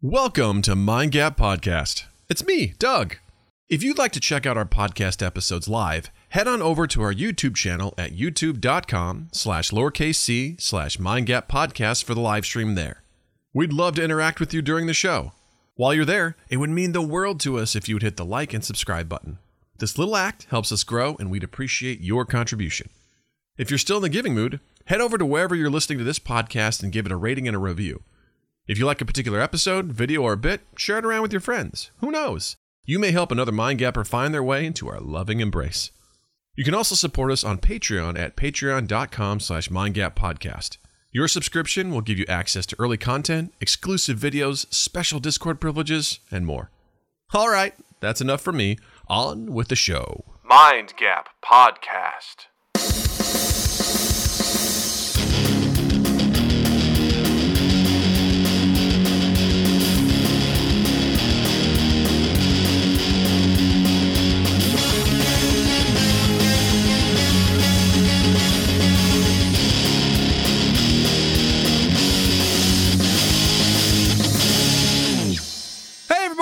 Welcome to Mind Gap Podcast. It's me, Doug. If you'd like to check out our podcast episodes live, head on over to our YouTube channel at youtube.com slash lowercase c slash mindgap podcast for the live stream there. We'd love to interact with you during the show. While you're there, it would mean the world to us if you would hit the like and subscribe button. This little act helps us grow, and we'd appreciate your contribution. If you're still in the giving mood, head over to wherever you're listening to this podcast and give it a rating and a review. If you like a particular episode, video, or bit, share it around with your friends. Who knows? You may help another Mind Gapper find their way into our loving embrace. You can also support us on Patreon at patreon.com slash mindgappodcast. Your subscription will give you access to early content, exclusive videos, special Discord privileges, and more. All right, that's enough for me. On with the show. Mind Gap Podcast.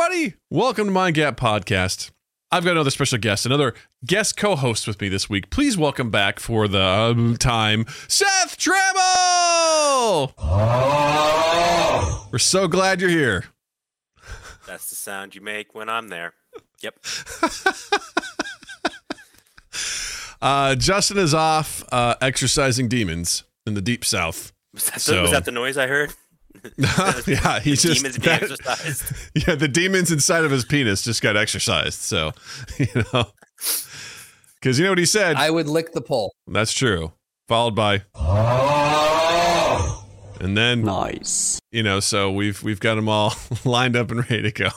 Everybody! Welcome to Mind Gap Podcast. I've got another special guest, another guest co host with me this week. Please welcome back for the um, time, Seth Trammell! We're so glad you're here. That's the sound you make when I'm there. Yep. Uh, Justin is off uh, exercising demons in the deep south. Was that, the, So- was that the noise I heard? yeah, he The just demons that- exercised. yeah, the demons inside of his penis just got exercised. So, you know, because you know what he said. I would lick the pole. That's true. Followed by, and then Nice. you know, so we've we've got them all lined up and ready to go.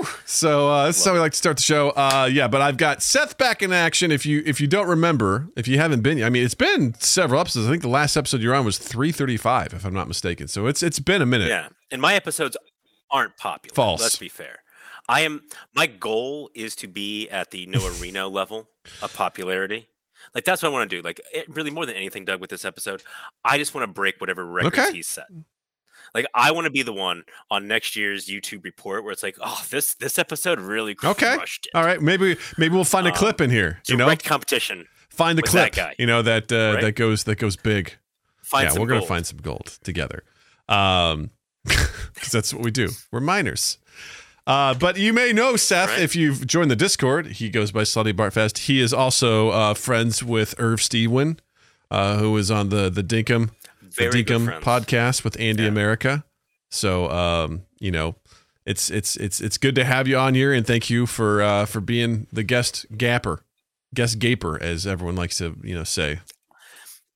Whew. So uh, this is how we like to start the show. Uh, yeah, but I've got Seth back in action. If you if you don't remember, if you haven't been, I mean, it's been several episodes. I think the last episode you're on was 335, if I'm not mistaken. So it's it's been a minute. Yeah. And my episodes aren't popular. False. Let's be fair. I am my goal is to be at the Noah Reno level of popularity. Like that's what I want to do. Like it, really more than anything, Doug, with this episode, I just want to break whatever records Okay. he's set. Like I want to be the one on next year's YouTube report where it's like, oh, this this episode really Okay. crushed it. All right, maybe maybe we'll find a Um, clip in here. You know, competition. find the clip. that guy. You know that uh, Right? that goes that goes big. Find yeah, we're gonna find some gold together. Um, because that's what we do. We're miners. Uh, but you may know Seth Right. if you've joined the Discord. He goes by Slutty Bartfest. He is also uh, friends with Irv Steven, uh, who is on the the Dinkum Very the good podcast with Andy Yeah. America. So um, you know, it's it's it's it's good to have you on here, and thank you for uh, for being the guest gapper, guest gaper, as everyone likes to you know say.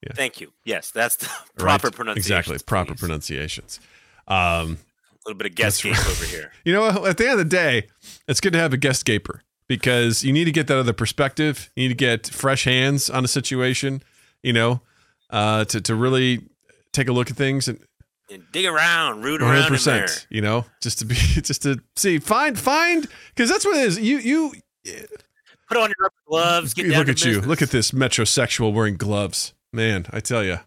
Yeah. Thank you. Yes, that's the Right? proper pronunciation. Exactly, proper pronunciations. Um, A little bit of guest game over here. you know, at the end of the day, it's good to have a guest gaper because you need to get that other perspective. You need to get fresh hands on a situation. You know, uh, to to really take a look at things and And dig around, root One hundred around in there. You know, just to be, just to see, find, find, because that's what it is. You, you Put on your rubber gloves. Get down look at you. Look at this metrosexual wearing gloves, man. I tell you,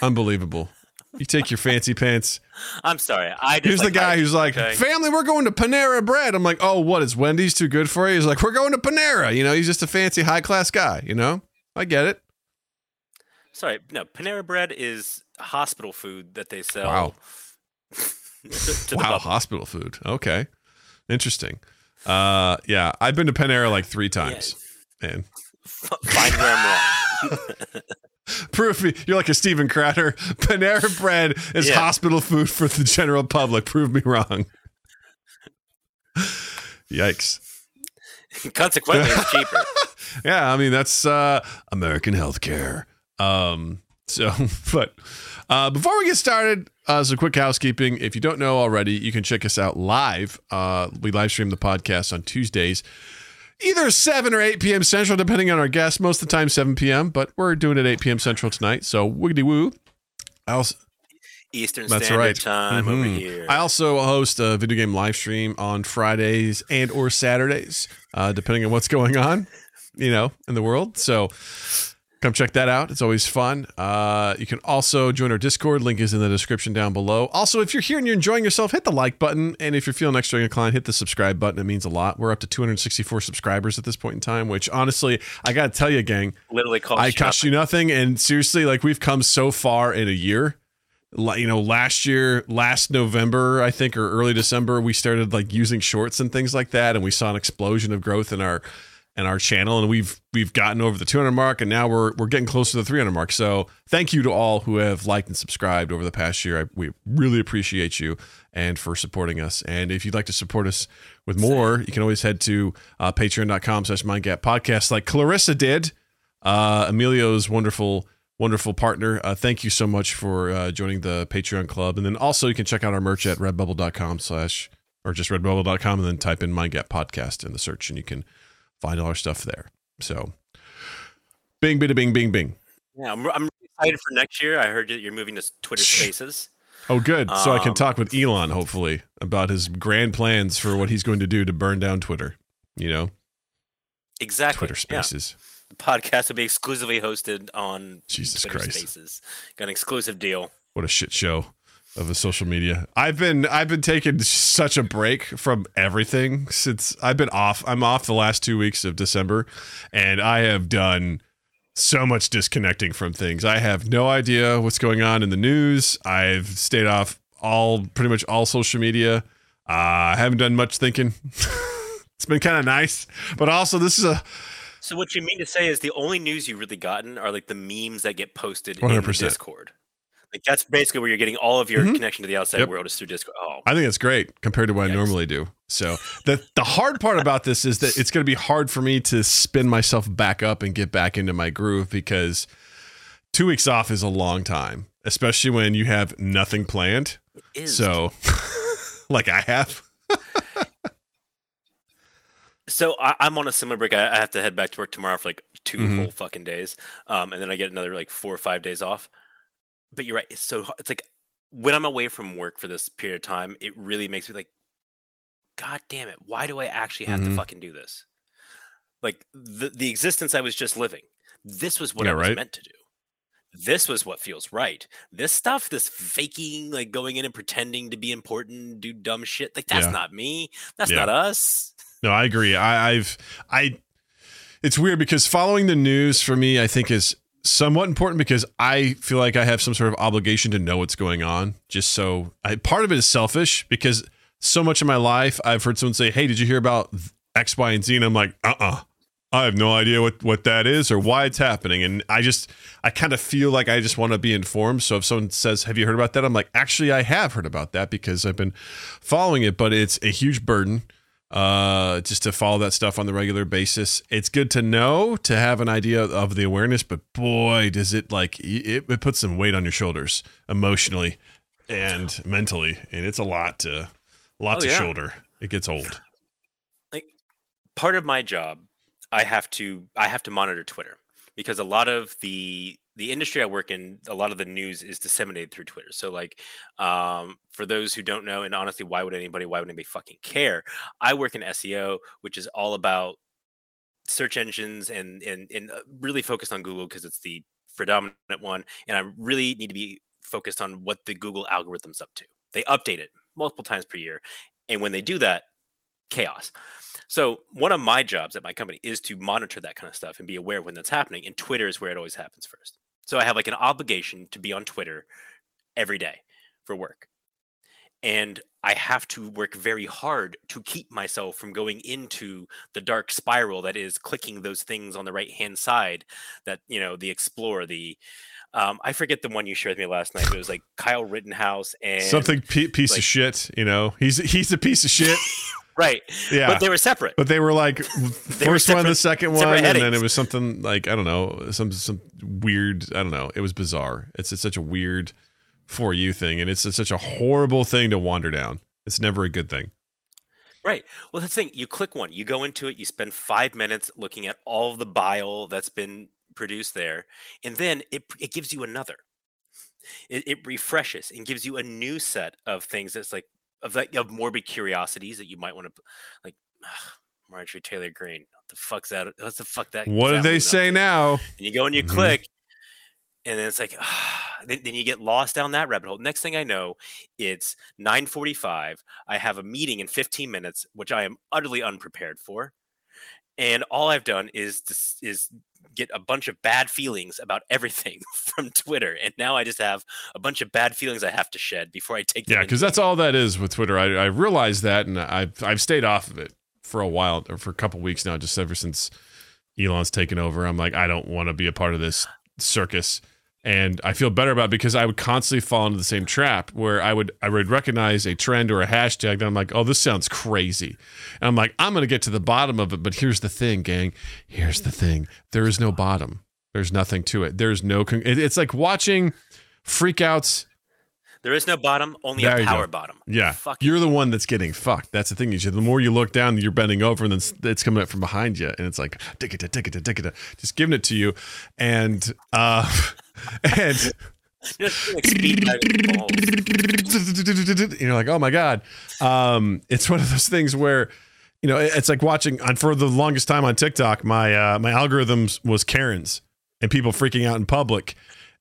unbelievable. You take your fancy pants. I'm sorry. I just Here's the guy hiking, who's like, okay? "Family, we're going to Panera Bread." I'm like, "Oh, what is Wendy's too good for you?" He's like, "We're going to Panera." You know, he's just a fancy, high class guy. You know, I get it. Sorry, no. Panera Bread is hospital food that they sell. Wow. to, to wow, hospital food. Okay, interesting. Uh, yeah, I've been to Panera like three times, and F- Find where I'm wrong. Prove me. You're like a Steven Crowder. Panera Bread is Yeah. hospital food for the general public. Prove me wrong. Yikes. Consequently, it's cheaper. Yeah, I mean that's uh American healthcare. Um so but uh before we get started, uh some quick housekeeping. If you don't know already, you can check us out live. Uh we live stream the podcast on Tuesdays. Either 7 or 8 p.m. Central, depending on our guests. Most of the time, 7 p.m., but we're doing it 8 p.m. Central tonight. So, wiggity woo. I also, Eastern That's Standard right. Time over Mhm. here. I also host a video game live stream on Fridays and or Saturdays, uh, depending on what's going on, you know, in the world. So come check that out. It's always fun. Uh, you can also join our Discord. Link is in the description down below. Also, if you're here and you're enjoying yourself, hit the like button. And if you're feeling extra inclined, hit the subscribe button. It means a lot. We're up to 264 subscribers at this point in time, which honestly, I got to tell you, gang, Literally cost I cost you nothing. And seriously, like we've come so far in a year. You know, last year, last November, I think, or early December, we started like using shorts and things like that, and we saw an explosion of growth in our in our channel, and we've we've gotten over the 200 mark, and now we're we're getting close to the 300 mark. So, thank you to all who have liked and subscribed over the past year. I, we really appreciate you and for supporting us. And if you'd like to support us with more, you can always head to uh, Patreon.com/slash MindGap Podcast, like Clarissa did uh, Emilio's wonderful, wonderful partner. Uh, thank you so much for uh, joining the Patreon club. And then also you can check out our merch at redbubble.com slash or just redbubble.com and then type in MindGap Podcast in the search and you can find all our stuff there. So bing, bing, bing, bing, bing. Yeah, I'm, I'm excited for next year. I heard that you're moving to Twitter Spaces. Oh, good. So I can Um, talk with Elon, hopefully, about his grand plans for what he's going to do to burn down Twitter. You know, Exactly. Twitter Yeah. spaces. The podcast will be exclusively hosted on Jesus Twitter Christ. Spaces. Got an exclusive deal. what a shit show of a social media. I've been I've been taking such a break from everything since I've been off. I'm off the last 2 weeks of December and I have done so much disconnecting from things. I have no idea what's going on in the news. I've stayed off all pretty much all social media. Uh, I haven't done much thinking. it's been kind of nice, but also this is a So what you mean to say is the only news you've really gotten are like the memes that get posted in 100%. the Discord. Like that's basically where you're getting all of your Mhm. connection to the outside Yep. world is through Discord. Oh, I think that's great compared to what I normally do. So the the hard part about this is that it's going to be hard for me to spin myself back up and get back into my groove because two weeks off is a long time, especially when you have nothing planned. it is. So, like I have. So I, I'm on a similar break. I, I have to head back to work tomorrow for like 2 Mhm. whole fucking days, um, and then I get another like four or five days off. But you're right. It's so hard. it's like when I'm away from work for this period of time, it really makes me like, God damn it! Why do I actually have Mhm. to fucking do this? Like the the existence I was just living. This was what Yeah, I was right. meant to do. This was what feels right. This stuff, this faking, like going in and pretending to be important, do dumb shit, like that's Yeah. not me. That's Yeah. not us. No, I agree. I, I've I. It's weird because following the news for me, I think is somewhat important because I feel like I have some sort of obligation to know what's going on. Just so I part of it is selfish because so much of my life I've heard someone say, "Hey, did you hear about X, Y, and Z?" And I'm like, "Uh, uh I have no idea what what that is or why it's happening." And I just I kind of feel like I just want to be informed. So if someone says, "Have you heard about that?" I'm like, "Actually, I have heard about that because I've been following it, but it's a huge burden." Uh just to follow that stuff on the regular basis. It's good to know to have an idea of the awareness but boy does it like it, it puts some weight on your shoulders emotionally and mentally and it's a lot to lot Oh, to yeah. shoulder. It gets old. Like part of my job i have to i have to monitor twitter because a lot of the the industry i work in a lot of the news is disseminated through twitter so like um, for those who don't know and honestly why would anybody why would anybody fucking care i work in seo which is all about search engines and and, and uh, really focused on google because it's the predominant one and i really need to be focused on what the google algorithm's up to they update it multiple times per year and when they do that chaos so one of my jobs at my company is to monitor that kind of stuff and be aware when that's happening. And Twitter is where it always happens first. So I have like an obligation to be on Twitter every day for work. And I have to work very hard to keep myself from going into the dark spiral that is clicking those things on the right hand side that, you know, the explore, the um, I forget the one you shared with me last night, it was like Kyle Rittenhouse and something pe- piece like- of shit you know he's he's a piece of shit right. yeah But they were separate. But they were like were first one, the second one, and then it was something like I don't know, some some weird. I don't know. It was bizarre. It's, it's such a weird for you thing, and it's, it's such a horrible thing to wander down. It's never a good thing. Right. Well, that's the thing. You click one, you go into it, you spend five minutes looking at all the bile that's been produced there, and then it it gives you another. It, it refreshes and gives you a new set of things that's like of like of morbid curiosities that you might want to like Marjorie Taylor Greene. What the fuck's that? What's the fuck that? What that do they say to?" now? And you go and you Mhm. click, and then it's like, then, then you get lost down that rabbit hole. Next thing I know, it's 9:45. I have a meeting in 15 minutes, which I am utterly unprepared for, and all I've done is is get a bunch of bad feelings about everything from Twitter, and now I just have a bunch of bad feelings I have to shed before I take. them Yeah, because that's all that is with Twitter. I, I realized that, and I've I've stayed off of it for a while, or for a couple weeks now, just ever since Elon's taken over. I'm like, I don't want to be a part of this circus, and I feel better about it because I would constantly fall into the same trap where I would I would recognize a trend or a hashtag, that I'm like, oh, this sounds crazy, and I'm like, I'm gonna get to the bottom of it. But here's the thing, gang. Here's the thing. There is no bottom. There's nothing to it. There's no. Con- it's like watching freakouts There is no bottom, only There a power bottom. yeah, Fuck you're the one that's getting fucked. That's the thing. You should, the more you look down, you're bending over, and then it's- it's coming up from behind you, and it's like ticketa, ticketa, ticketa, just giving it to you, and uh, and you're like, oh my god. Um, it's one of those things where, you know, it's like watching. On for the longest time on TikTok, my uh, my algorithms was Karens and people freaking out in public,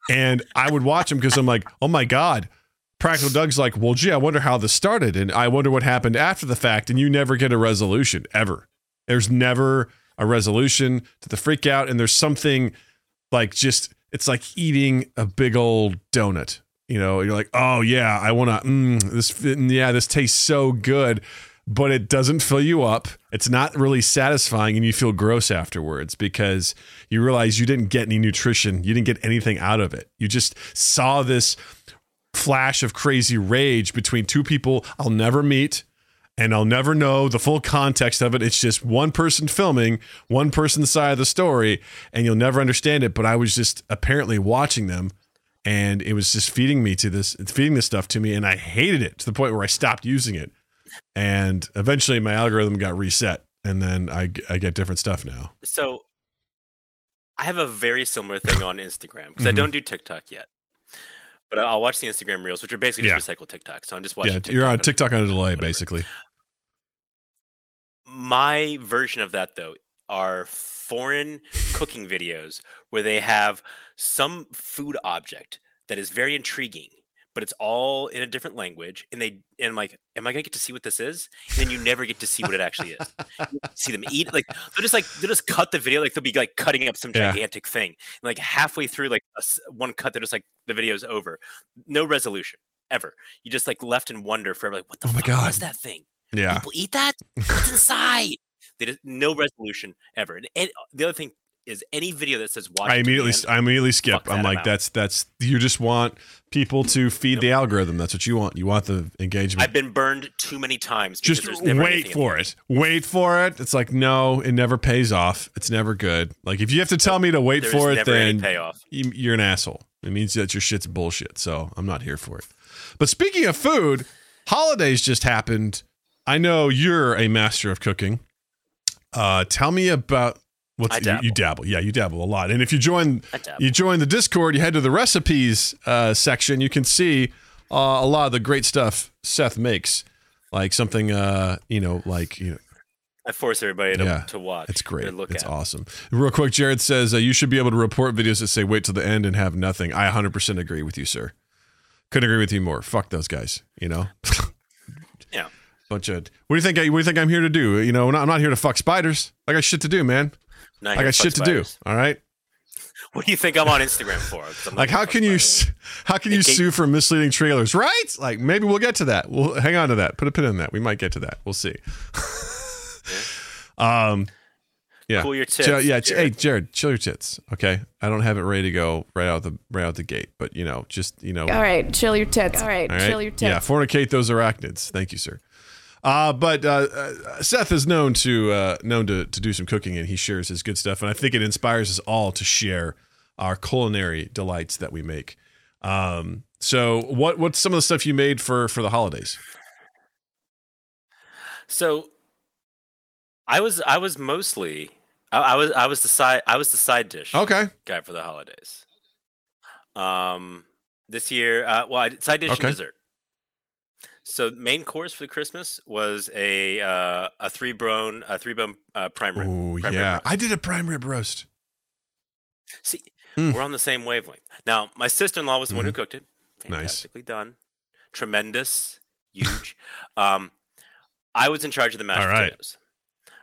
and I would watch them because I'm like, oh my god. Practical Doug's like, well, gee, I wonder how this started, and I wonder what happened after the fact, and you never get a resolution ever. There's never a resolution to the freak out, and there's something like just it's like eating a big old donut. You know, you're like, oh yeah, I want to. Mm, this, yeah, this tastes so good, but it doesn't fill you up. It's not really satisfying, and you feel gross afterwards because you realize you didn't get any nutrition. You didn't get anything out of it. You just saw this flash of crazy rage between two people I'll never meet and I'll never know the full context of it. It's just one person filming, one person's side of the story, and you'll never understand it. But I was just apparently watching them, and it was just feeding me to this, feeding this stuff to me, and I hated it to the point where I stopped using it. And eventually, my algorithm got reset, and then I I get different stuff now. So I have a very similar thing on Instagram because I Mhm. don't do TikTok yet. But I'll watch the Instagram reels, which are basically Yeah. just recycled TikTok. So I'm just watching. yeah, TikTok you're on on- TikTok on a delay, whatever. basically. My version of that though are foreign cooking videos where they have some food object that is very intriguing, but it's all in a different language, and they and I'm like, am I gonna get to see what this is? And then you never get to see what it actually is. See them eat like they'll just like they'll just cut the video like they'll be like cutting up some Yeah. gigantic thing. And like halfway through like a one cut, they're just like the video's over, no resolution ever. You just like left in wonder forever. Like what the Oh my fuck God. was that thing? Yeah, People eat that? What's inside? They just, no resolution ever. And, and the other thing is any video that says watch. I immediately end, I immediately skip. I'm like, out. that's that's you just want people to feed the algorithm. That's what you want. You want the engagement. I've been burned too many times. just wait for it. Wait for it. It's like no, it never pays off. It's never good. Like if you have to tell me to wait There's for it, then you're an asshole. It means that your shit's bullshit. So I'm not here for it. But speaking of food, holidays just happened. I know you're a master of cooking. Uh, tell me about what's I you, you dabble. Yeah, you dabble a lot. And if you join you join the Discord, you head to the recipes uh, section, you can see uh, a lot of the great stuff Seth makes. Like something, uh, you know, like you know, I force everybody to, Yeah, to watch. it's great. Look It's at. awesome. Real quick, Jared says uh, you should be able to report videos that say "wait till the end" and have nothing. I 100% agree with you, sir. Couldn't agree with you more. Fuck those guys. You know. Yeah. Bunch of. What do you think? I, what do you think I'm here to do? You know, I'm not here to fuck spiders. I got shit to do, man. I got fuck shit to do. All right. What do you think I'm on Instagram for? Like, how can you spiders. s- how can you Okay. sue for misleading trailers? Right? Like, maybe we'll get to that. We'll hang on to that. Put a pin in that. We might get to that. We'll see. um. Yeah. Cool your tits. Chill- yeah, ch- hey Jared. Jared, chill your tits. Okay, I don't have it ready to go right out the right out the gate, but you know, just you know, All right, chill your tits. All right, all right? chill your tits. Yeah, fornicate those arachnids. Thank you, sir. Uh, but uh, uh, Seth is known to uh, known to to do some cooking, and he shares his good stuff, and I think it inspires us all to share our culinary delights that we make. Um, so what what's some of the stuff you made for for the holidays? So I was I was mostly I, I was I was the side I was the side dish Okay, guy for the holidays. Um, this year, uh, well, I side dish Okay. and dessert. So main course for the Christmas was a uh, a three bone a three bone uh, prime rib. Oh prime rib yeah. I did a prime rib roast. See, Mm. we're on the same wavelength. Now, my sister in law was the one who Mhm. cooked it. Nice. Fantastically done. Tremendous. Huge. um, I was in charge of the mashed All right. potatoes.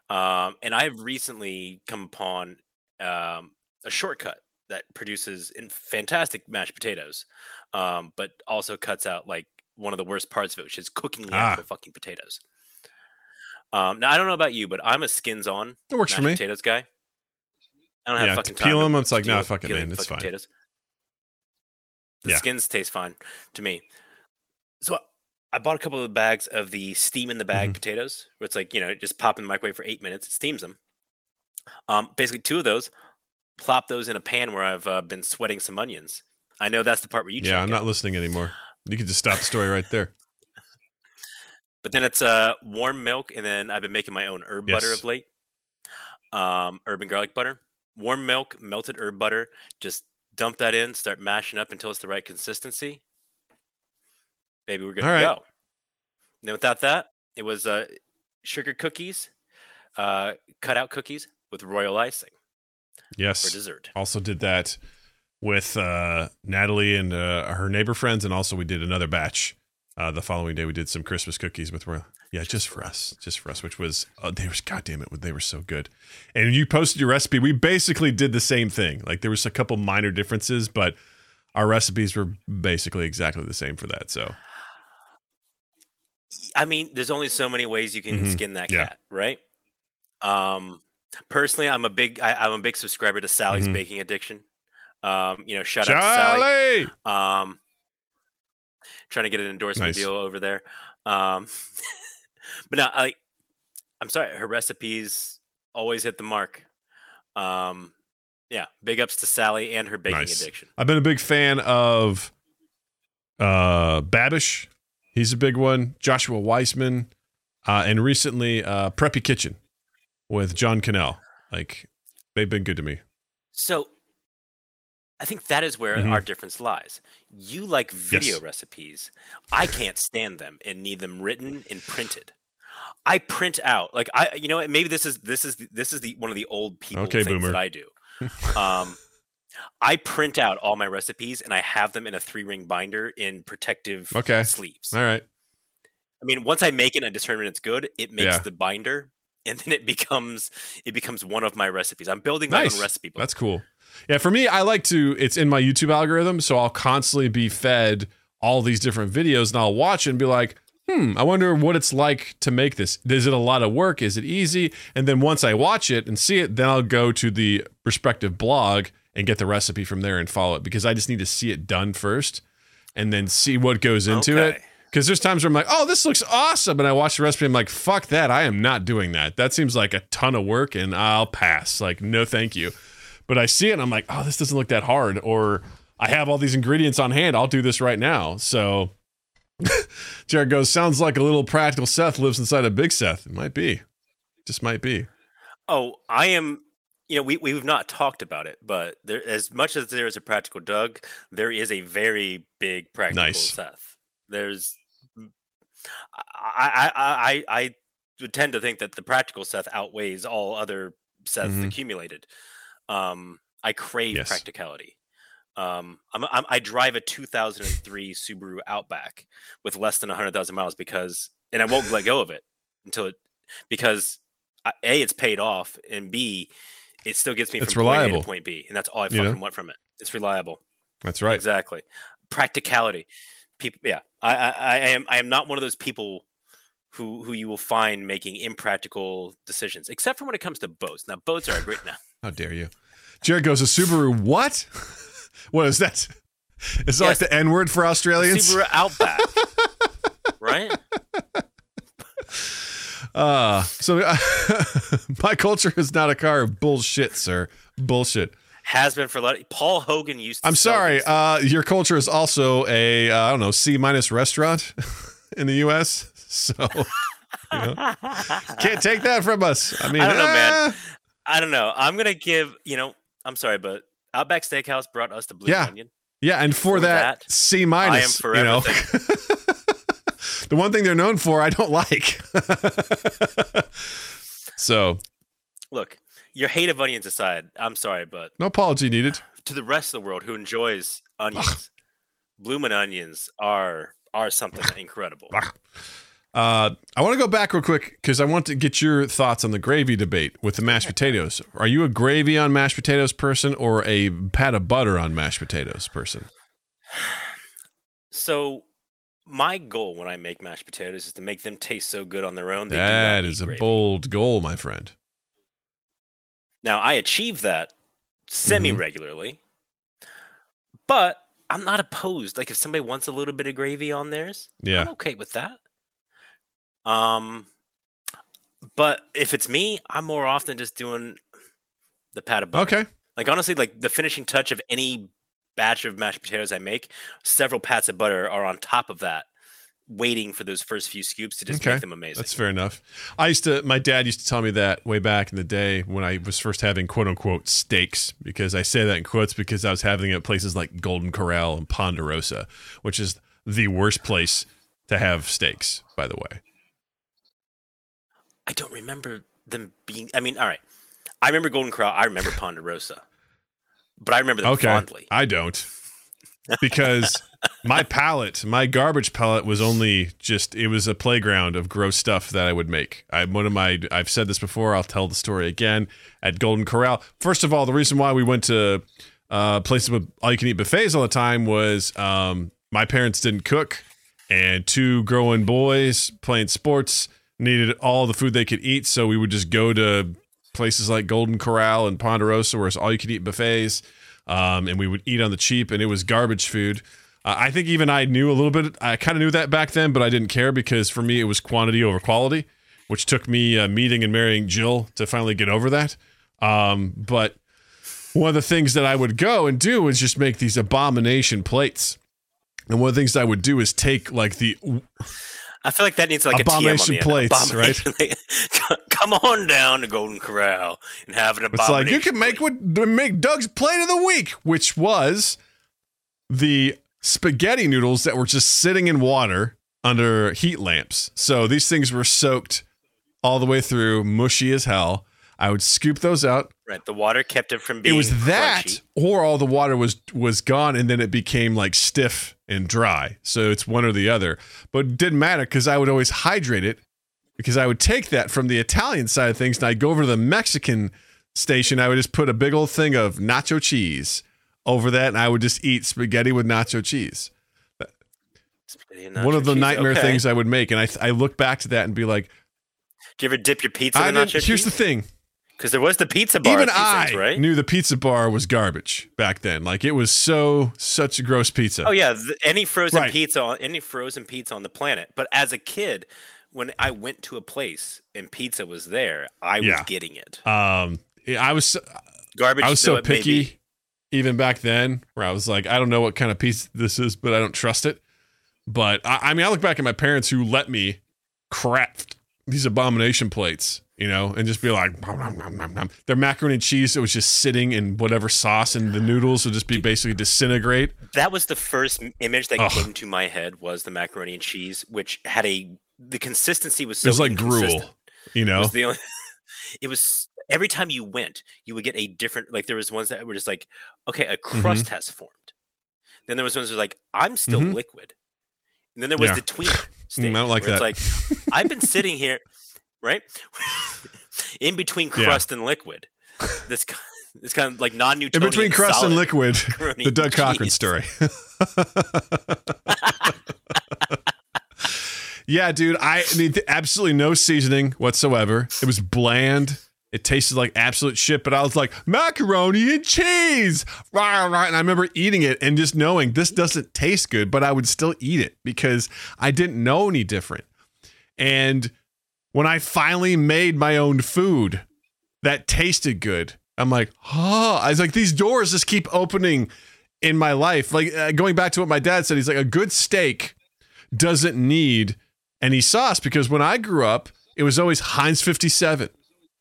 Um, and I've recently come upon um, a shortcut that produces in fantastic mashed potatoes, um, but also cuts out like one of the worst parts of it, which is cooking the Ah. actual fucking potatoes. Um, now I don't know about you, but I'm a skins on It works for me. potatoes guy. I don't have Yeah, to fucking peel them. it's like, nah, fuck it, man, it's fine. Potatoes. The Yeah. skins taste fine to me. So I bought a couple of bags of the steam in the bag Mhm. potatoes, where it's like you know just pop in the microwave for eight minutes, it steams them. Um, basically two of those, plop those in a pan where I've uh, been sweating some onions. I know that's the part where you Yeah, I'm not listening anymore. You can just stop the story right there. But then it's uh, warm milk, and then I've been making my own herb butter of late. Um, herb and garlic butter. Warm milk, melted herb butter. Just dump that in, start mashing up until it's the right consistency. Baby, we're good All to right. go. And then without that, it was uh, sugar cookies, uh, cut out cookies with royal icing Yes. for dessert. Also did that with uh, Natalie and uh, her neighbor friends, and also we did another batch. Uh, the following day, we did some Christmas cookies with. Yeah, just for us, just for us, which was uh, they were goddamn it, they were so good. And you posted your recipe. We basically did the same thing. Like there was a couple minor differences, but our recipes were basically exactly the same for that. So I mean, there's only so many ways you can Mhm. skin that Yeah. cat, right? Um, personally, I'm a big I, I'm a big subscriber to Sally's Mhm. Baking Addiction. Um, you know, shout out to Sally. Um, trying to get an endorsement Nice. deal over there. Um, but no, I, I'm sorry, her recipes always hit the mark. Um, yeah, big ups to Sally and her baking Nice. addiction. I've been a big fan of uh Babish. He's a big one. Joshua Weissman, uh, and recently uh, Preppy Kitchen with John Kanell. Like they've been good to me. So I think that is where Mhm. our difference lies. You like video Yes. recipes. I can't stand them and need them written and printed. I print out like I you know maybe this is this is this is the one of the old people Okay, things boomer. that I do. Um I print out all my recipes and I have them in a three ring binder in protective Okay. sleeves. All right. I mean, once I make it and I determine it's good, it makes Yeah. the binder, and then it becomes it becomes one of my recipes. I'm building my Nice. own recipe book. That's cool. Yeah, for me, I like to. It's in my YouTube algorithm, so I'll constantly be fed all these different videos, and I'll watch it and be like, "Hmm, I wonder what it's like to make this. Is it a lot of work? Is it easy?" And then once I watch it and see it, then I'll go to the respective blog and get the recipe from there and follow it because I just need to see it done first, and then see what goes into it. Because there's times where I'm like, oh, this looks awesome. And I watch the recipe. I'm like, fuck that. I am not doing that. That seems like a ton of work and I'll pass. Like, no, thank you. But I see it and I'm like, oh, this doesn't look that hard. Or I have all these ingredients on hand. I'll do this right now. So Jared goes, sounds like a little practical Seth lives inside a big Seth. It might be. Just might be. Oh, I am. You know, we we've not talked about it, but there, as much as there is a practical Doug, there is a very big practical Nice. Seth. There's, I I I I I would tend to think that the practical Seth outweighs all other Seths Mhm. accumulated. Um, I crave Yes. practicality. Um, I'm, I'm I drive a 2003 Subaru Outback with less than 100,000 miles because, and I won't let go of it until it because I- a it's paid off and b it still gets me It's from point A reliable. to point B and that's all I fucking know? want from it. It's reliable. That's right. Exactly. Practicality. People. Yeah. I, I I am I am not one of those people who who you will find making impractical decisions, except for when it comes to boats. Now boats are a great now. How dare you? Jared goes, a Subaru, what? what is that? Is that like Yes. the N word for Australians? Subaru Outback. right? Uh, so my culture is not a car. Of bullshit, sir. Bullshit. Has been for a lot. Of, Paul Hogan used. to I'm sorry. Uh, your culture is also a uh, I don't know C minus restaurant in the U.S. So you know, can't take that from us. I mean, I don't know, man. I don't know. I'm gonna give. You know, I'm sorry, but Outback Steakhouse brought us the Blue Yeah. Onion. Yeah, and for, For that, that, C minus, you know. the one thing they're known for, I don't like. so, Look, your hate of onions aside, I'm sorry, but no apology needed. to the rest of the world who enjoys onions, bloomin' onions are are something incredible. Uh, I want to go back real quick because I want to get your thoughts on the gravy debate with the mashed potatoes. Are you a gravy on mashed potatoes person or a pat of butter on mashed potatoes person? So, my goal when I make mashed potatoes is to make them taste so good on their own. They do not That is a gravy. bold goal, my friend. Now, I achieve that Mm-hmm. semi regularly, but I'm not opposed. Like, if somebody wants a little bit of gravy on theirs, Yeah. I'm okay with that. Um, but if it's me, I'm more often just doing the pat of butter. Okay. Like honestly, like the finishing touch of any batch of mashed potatoes I make, several pats of butter are on top of that, waiting for those first few scoops to just Okay, make them amazing. That's fair enough. I used to, my dad used to tell me that way back in the day when I was first having quote unquote steaks, because I say that in quotes because I was having it at places like Golden Corral and Ponderosa, which is the worst place to have steaks, by the way. I don't remember them being. I mean, all right, I remember Golden Corral. I remember Ponderosa, but I remember them Okay. fondly. I don't. Because my palate, my garbage palate was only just it was a playground of gross stuff that I would make. I one of my I've said this before, I'll tell the story again at Golden Corral. First of all, the reason why we went to uh places with all you can eat buffets all the time was um my parents didn't cook and two growing boys playing sports needed all the food they could eat, so we would just go to places like Golden Corral and Ponderosa where it's all you could eat buffets um, and we would eat on the cheap, and it was garbage food. Uh, I think even I knew a little bit. I kind of knew that back then, but I didn't care because for me it was quantity over quality, which took me uh, meeting and marrying Jill to finally get over that. Um, but one of the things that I would go and do was just make these abomination plates. And one of the things I would do is take like the I feel like that needs like Abomination a TM on the end. plates, right? Abomination- Come on down to Golden Corral and have an It's abomination. like you can make what make Doug's plate of the week, which was the spaghetti noodles that were just sitting in water under heat lamps. So these things were soaked all the way through, mushy as hell. I would scoop those out. right. The water kept it from being. It was that, crunchy. or all the water was was gone, and then it became like stiff and dry. So it's one or the other. But it didn't matter because I would always hydrate it because I would take that from the Italian side of things and I'd go over to the Mexican station. I would just put a big old thing of nacho cheese over that, and I would just eat spaghetti with nacho cheese. And one of the cheese. nightmare Okay. things I would make, and I I look back to that and be like, Do you ever dip your pizza I in the didn't- here's the thing. Because there was the pizza bar. Even I things, right? knew the pizza bar was garbage back then. Like it was so such a gross pizza. Oh yeah, th- any frozen Right. pizza, on, any frozen pizza on the planet. But as a kid, when I went to a place and pizza was there, I was Yeah. getting it. Um, I was Garbage. I was so it may be. picky even back then, where I was like, I don't know what kind of piece this is, but I don't trust it. But I, I mean, I look back at my parents who let me craft these abomination plates, you know, and just be like, nom, nom, nom, nom, their macaroni and cheese that was just sitting in whatever sauce, and the noodles would just be basically disintegrate. That was the first image that Ugh. came to my head was the macaroni and cheese, which had a the consistency was It so was like gruel, you It know. was the only. It was every time you went, you would get a different. Like there was ones that were just like, okay, a Mm-hmm. crust has formed. Then there was ones that were like, I'm still Mhm. liquid. And then there was Yeah. the tweet. stage. I don't like that. It's like I've been sitting here, right, in between Yeah. crust and liquid. This kind, this kind of like non-Newtonian. In between crust and liquid, macaroni the Doug Cochran story. yeah, dude. I, I mean, absolutely no seasoning whatsoever. It was bland. It tasted like absolute shit. But I was like macaroni and cheese, rah, rah, and I remember eating it and just knowing this doesn't taste good, but I would still eat it because I didn't know any different. And when I finally made my own food that tasted good, I'm like, oh, I was like, these doors just keep opening in my life. Like uh, going back to what my dad said, he's like, a good steak doesn't need any sauce because when I grew up, it was always Heinz 57.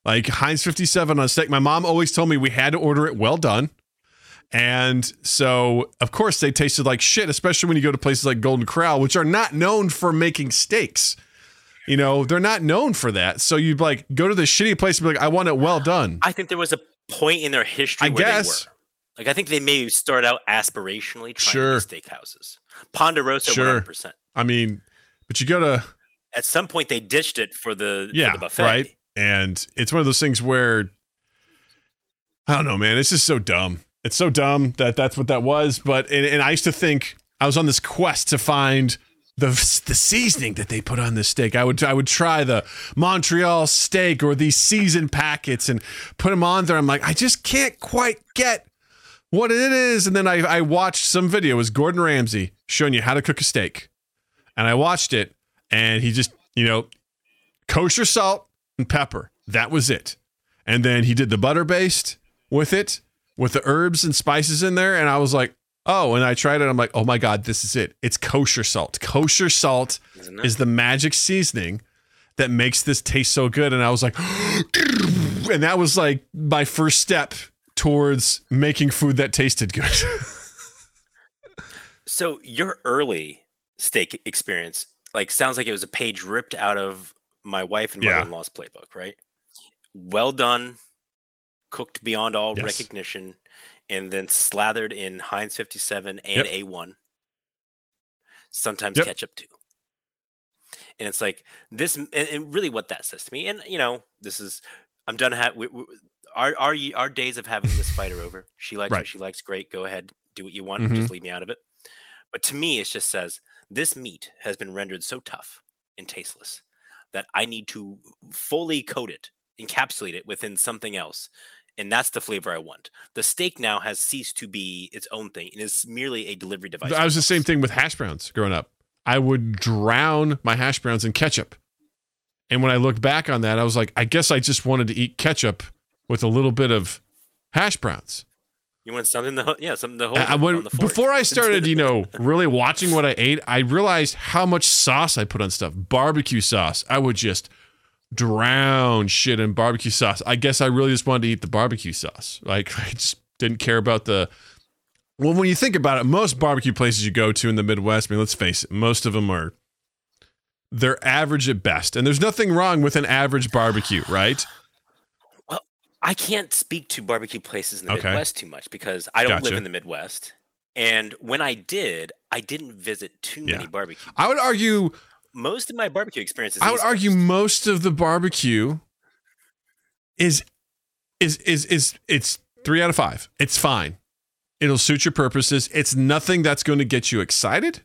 Like Heinz 57 on steak. My mom always told me we had to order it well done. And so, of course, they tasted like shit, especially when you go to places like Golden Corral, which are not known for making steaks. You know, they're not known for that. So you'd like go to the shitty place and be like, I want it well done. I think there was a point in their history I where guess. they were. Like I think they may start out aspirationally trying Sure. to steakhouses. Ponderosa, Sure. one hundred percent. I mean, but you gotta, At some point, they ditched it for the for yeah, the buffet. right. And it's one of those things where I don't know, man. It's just so dumb. It's so dumb that that's what that was. But and, and I used to think I was on this quest to find the the seasoning that they put on the steak. I would I would try the Montreal steak or these seasoned packets and put them on there. I'm like, I just can't quite get what it is. And then I I watched some video. It was Gordon Ramsay showing you how to cook a steak, and I watched it, and he just you know kosher salt and pepper. That was it. And then he did the butter based with it, with the herbs and spices in there. And I was like, oh, and I tried it. I'm like, oh my God, this is it. It's kosher salt. Kosher salt is the magic seasoning that makes this taste so good. And I was like, and that was like my first step towards making food that tasted good. So your early steak experience, like, sounds like it was a page ripped out of my wife and Yeah. mother-in-law's playbook, right? Well done, cooked beyond all Yes. recognition, and then slathered in Heinz 57 and Yep. A1. Sometimes Yep. ketchup too. And it's like this, and, and really what that says to me. And you know, this is I'm done. Ha- we, we, our our our days of having this fight are over. She likes Right. what she likes. Great, go ahead, do what you want. Mhm. Just leave me out of it. But to me, it just says this meat has been rendered so tough and tasteless that I need to fully coat it, encapsulate it within something else. And that's the flavor I want. The steak now has ceased to be its own thing. It is merely a delivery device. I was the same thing with hash browns growing up. I would drown my hash browns in ketchup. And when I look back on that, I was like, I guess I just wanted to eat ketchup with a little bit of hash browns. You want something to, yeah, something to hold I, I on the before I started, you know, really watching what I ate, I realized how much sauce I put on stuff. Barbecue sauce. I would just drown shit in barbecue sauce. I guess I really just wanted to eat the barbecue sauce. Like I just didn't care about the. Well, when you think about it, most barbecue places you go to in the Midwest, I mean, let's face it, most of them are they're average at best, and there's nothing wrong with an average barbecue, right? Well, I can't speak to barbecue places in the Okay. Midwest too much because I don't live in the Midwest. And when I did, I didn't visit too Yeah. many barbecue. I would argue Most of my barbecue experiences. I would argue most of the barbecue is is is is it's three out of five. It's fine. It'll suit your purposes. It's nothing that's going to get you excited,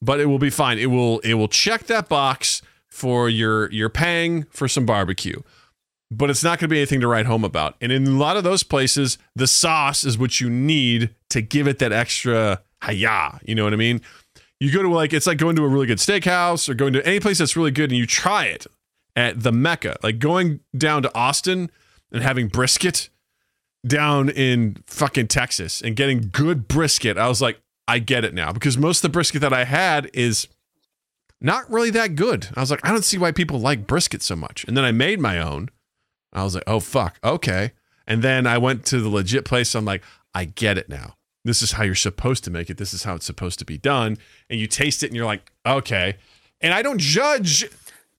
but it will be fine. It will it will check that box for your your paying for some barbecue. But it's not going to be anything to write home about. And in a lot of those places, the sauce is what you need to give it that extra hiya. You know what I mean? You go to like it's like going to a really good steakhouse or going to any place that's really good and you try it at the Mecca. Like going down to Austin and having brisket down in fucking Texas and getting good brisket. I was like, I get it now because most of the brisket that I had is not really that good. I was like, I don't see why people like brisket so much. And then I made my own. I was like, oh fuck, okay. And then I went to the legit place. I'm like, I get it now. This is how you're supposed to make it. This is how it's supposed to be done. And you taste it and you're like, okay. And I don't judge.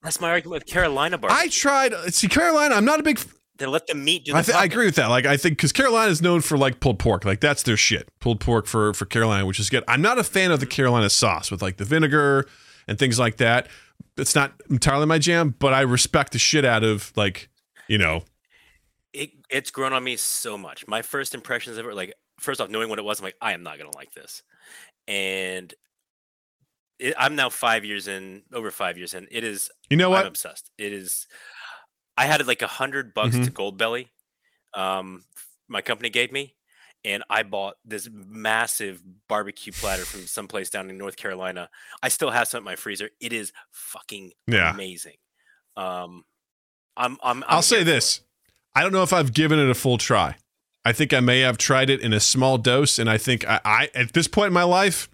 That's my argument with Carolina barbecue. I tried. See, Carolina. I'm not a big. they let the meat do the I, th- I agree with that. Like, I think because Carolina is known for like pulled pork. Like that's their shit. Pulled pork for for Carolina, which is good. I'm not a fan of the Carolina sauce with like the vinegar and things like that. It's not entirely my jam, but I respect the shit out of like, you know, It, it's grown on me so much. My first impressions of it, like first off, knowing what it was, I'm like, I am not gonna like this. And it, I'm now five years in, over five years in. It is you know I'm what? obsessed. It is. I had like a hundred bucks Mm-hmm. to Goldbelly. Um, my company gave me, and I bought this massive barbecue platter from someplace down in North Carolina. I still have some in my freezer. It is fucking Yeah. amazing. Um, I'm. I'm. I'm I'll say here for it. this. I don't know if I've given it a full try. I think I may have tried it in a small dose, and I think I, I at this point in my life,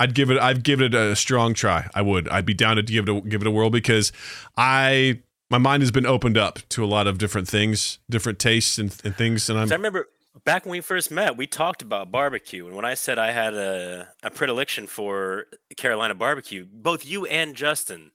I'd give it. I'd give it a strong try. I would. I'd be down to give it a, give it a whirl because I my mind has been opened up to a lot of different things, different tastes and, and things, and I'm I remember back when we first met, we talked about barbecue, and when I said I had a, a predilection for Carolina barbecue, both you and Justin,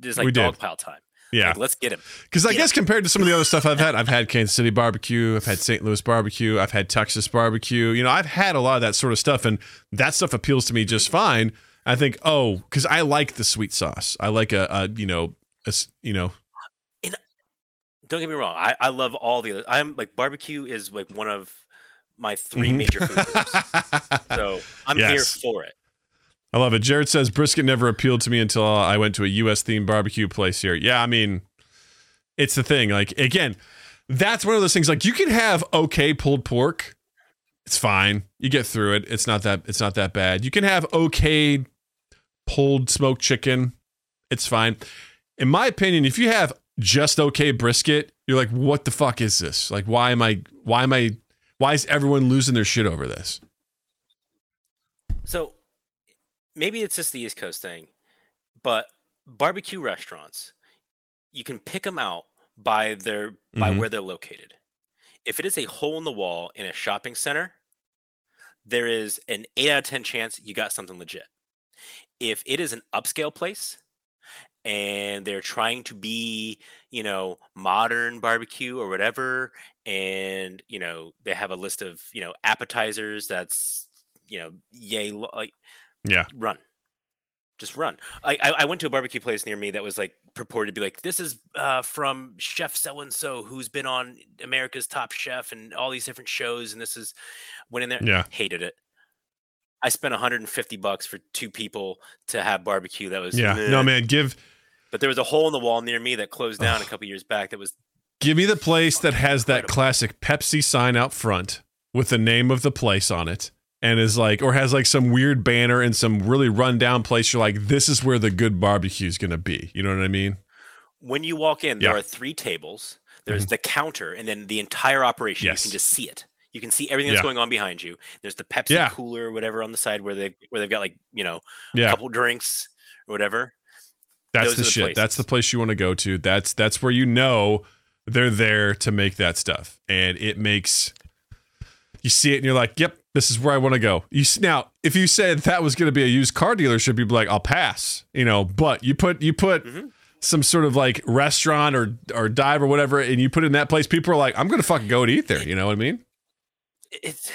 just like We did. dog pile time. Yeah. Like, let's get him. Because I guess compared to some of the other stuff I've had, I've had Kansas City barbecue, I've had St. Louis barbecue, I've had Texas barbecue. You know, I've had a lot of that sort of stuff, and that stuff appeals to me just fine. I think, oh, because I like the sweet sauce. I like a, a you know, a you know, Don't get me wrong. I, I love all the other. I'm like barbecue is like one of my 3 Mhm. major food groups. So I'm here for it. I love it. Jared says brisket never appealed to me until I went to a U.S. themed barbecue place here. Yeah, I mean, it's the thing. Like again, that's one of those things. Like you can have okay pulled pork. It's fine. You get through it. It's not that. It's not that bad. You can have okay pulled smoked chicken. It's fine. In my opinion, if you have just okay brisket, you're like, what the fuck is this? Like, why am I? Why am I? Why is everyone losing their shit over this? So maybe it's just the East Coast thing, but barbecue restaurants, you can pick them out by their by Mhm. where they're located. If it is a hole in the wall in a shopping center, there is an 8 out of 10 chance you got something legit. If it is an upscale place and they're trying to be, you know, modern barbecue or whatever and, you know, they have a list of, you know, appetizers that's, you know, yay like Yeah. run just run I, I I went to a barbecue place near me that was like purported to be like this is uh, from chef so and so who's been on america's top chef and all these different shows and this is went in there Yeah. hated it i spent 150 bucks for two people to have barbecue that was Yeah. meh. No, man. Give but there was a hole in the wall near me that closed down a couple years back that was Give me the place that has that classic Pepsi sign out front with the name of the place on it and is like, or has like some weird banner in some really rundown place. You're like, this is where the good barbecue is going to be. You know what I mean? when you walk in, there Yeah. are three tables. There's mm-hmm. the counter, and then the entire operation. Yes. You can just see it. You can see everything that's Yeah. going on behind you. There's the Pepsi Yeah. cooler or whatever on the side where they where they've got like you know a Yeah. couple drinks or whatever. That's those the the shit. That's the place you want to go to. That's that's where you know they're there to make that stuff, and it makes you see it and you're like, "Yep, this is where I want to go." You s- now, if you said that was going to be a used car dealership, you'd be like, "I'll pass," you know. But you put you put Mhm. some sort of like restaurant or or dive or whatever, and you put it in that place, people are like, "I'm going to fucking go and eat there." You know what I mean? It's,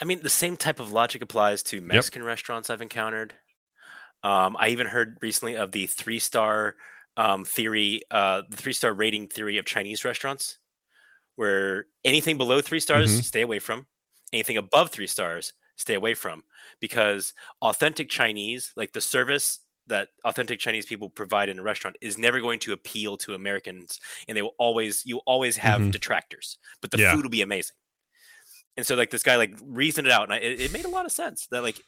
I mean, the same type of logic applies to Mexican restaurants I've encountered. Um, I even heard recently of the three star um, theory, uh, the three star rating theory of Chinese restaurants, where anything below three stars, Mhm. stay away from. Anything above three stars, stay away from. Because authentic Chinese, like the service that authentic Chinese people provide in a restaurant, is never going to appeal to Americans, and they will always, you always have Mhm. detractors, but the Yeah. food will be amazing. And so, like this guy, like reasoned it out, and I, it, it made a lot of sense that like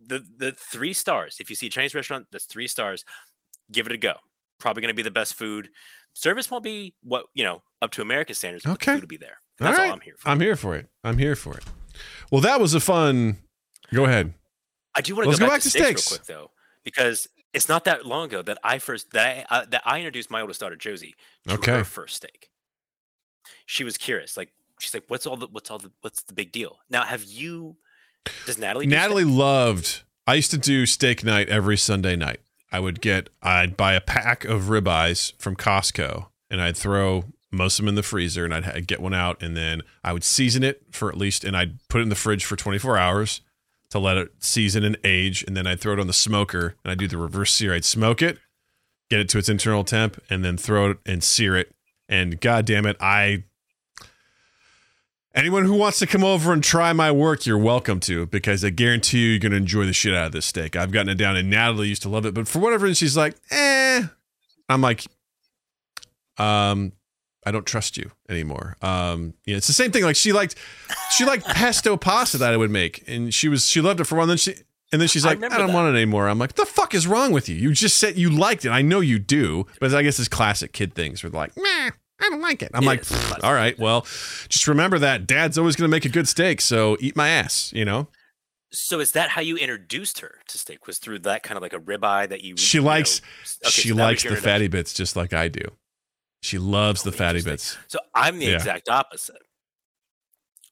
the the three stars. If you see a Chinese restaurant that's three stars, give it a go. Probably going to be the best food. Service won't be what you know up to American standards. But Okay. the food will be there. That's all, I'm here for. I'm here for it. I'm here for it. Well, that was a fun. Go ahead. I do want to Let's go back, back to to steaks, steaks. real quick though, because it's not that long ago that I first that I, uh, that I introduced my oldest daughter Josie to Okay. her first steak. She was curious, like she's like, "What's all the what's all the what's the big deal?" Now, have you? Does Natalie? do Natalie steak? loved. I used to do steak night every Sunday night. I would get. I'd buy a pack of ribeyes from Costco, and I'd throw most of them in the freezer, and I'd, ha- get one out, and then I would season it for at least, and I'd put it in the fridge for 24 hours to let it season and age, and then I'd throw it on the smoker, and I'd do the reverse sear. I'd smoke it, get it to its internal temp, and then throw it and sear it. And god damn it, I Anyone who wants to come over and try my work, you're welcome to because I guarantee you, you're going to enjoy the shit out of this steak. I've gotten it down, and Natalie used to love it, but for whatever reason, she's like, eh. I'm like, um, I don't trust you anymore. Um, yeah, it's the same thing. Like she liked, she liked pesto pasta that I would make, and she was she loved it for one. And then she and then she's like, I, remember don't that. want it anymore. I'm like, the fuck is wrong with you? You just said you liked it. I know you do, but I guess it's classic kid things. Where they're like, meh, I don't like it. I'm It like, all right, well, just remember that Dad's always going to make a good steak, so eat my ass. You know, So is that how you introduced her to steak? Was through that kind of like a ribeye that you? she you likes okay, she so likes the fatty bits just like I do. She loves Oh, the fatty bits. So I'm the Yeah. exact opposite.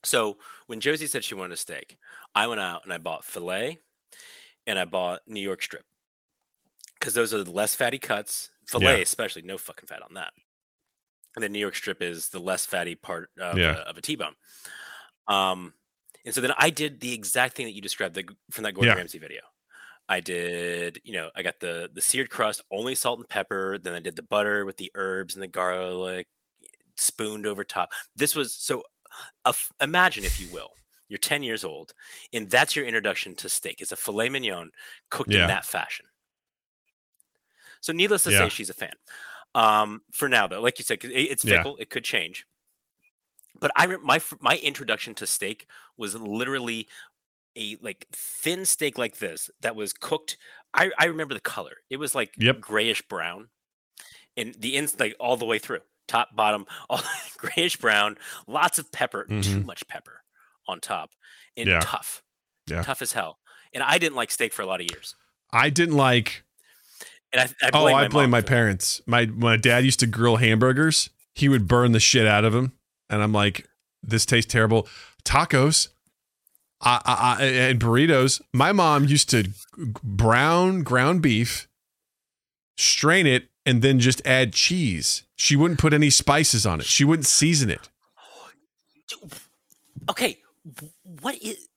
So when Josie said she wanted a steak, I went out and I bought filet and I bought New York strip because those are the less fatty cuts. Filet, Yeah. especially, no fucking fat on that. And then New York strip is the less fatty part of, Yeah. a, of a T-bone. Um, and so then I did the exact thing that you described the, from that Gordon. Ramsay video. I did, you know, I got the the seared crust, only salt and pepper. Then I did the butter with the herbs and the garlic, spooned over top. This was so. Imagine, if you will, you're 10 years old, and that's your introduction to steak. It's a filet mignon cooked Yeah. in that fashion. So, needless to Yeah. say, she's a fan. Um, for now, though, like you said, it- it's Yeah. fickle. It could change. But I my my introduction to steak was literally a like thin steak like this that was cooked. I I remember the color. It was like Yep. grayish brown, and the ins like all the way through, top bottom, all grayish brown. Lots of pepper, too Mhm. much pepper on top, and Yeah. tough, Yeah. tough as hell. And I didn't like steak for a lot of years. I didn't like And I, I Oh, I blame my that. parents. My my dad used to grill hamburgers. He would burn the shit out of them, and I'm like, this tastes terrible. Tacos, I, I, I, and burritos. My mom used to brown ground beef, strain it, and then just add cheese. She wouldn't put any spices on it. She wouldn't season it. Okay, what is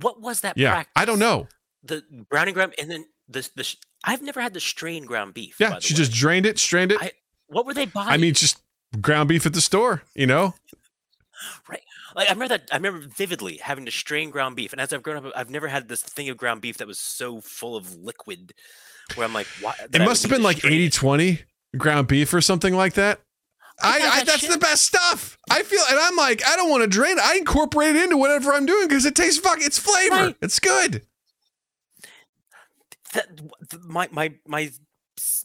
what was that? Yeah, practice? I don't know. The browning ground, and then the the. I've never had the strained ground beef. Yeah, she way. just drained it, strained it. I- What were they buying? I mean, just ground beef at the store. You know? Like I remember that. I remember vividly having to strain ground beef, and as I've grown up, I've never had this thing of ground beef that was so full of liquid. Where I'm like, why? It must have been like strain 80 it. 20 ground beef or something like that. I, I I that's shit- the best stuff. I feel, and I'm like, I don't want to drain it. I incorporate it into whatever I'm doing because it tastes fuck. It's flavor. Right. It's good. That, th- my my my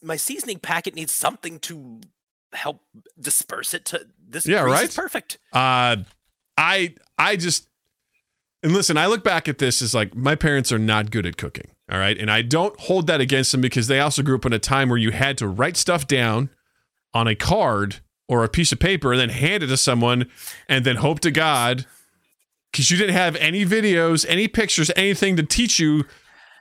my seasoning packet needs something to help disperse it to this. Yeah, right? perfect. Uh, I I just and listen. I look back at this as like my parents are not good at cooking. All right, and I don't hold that against them because they also grew up in a time where you had to write stuff down on a card or a piece of paper and then hand it to someone and then hope to God because you didn't have any videos, any pictures, anything to teach you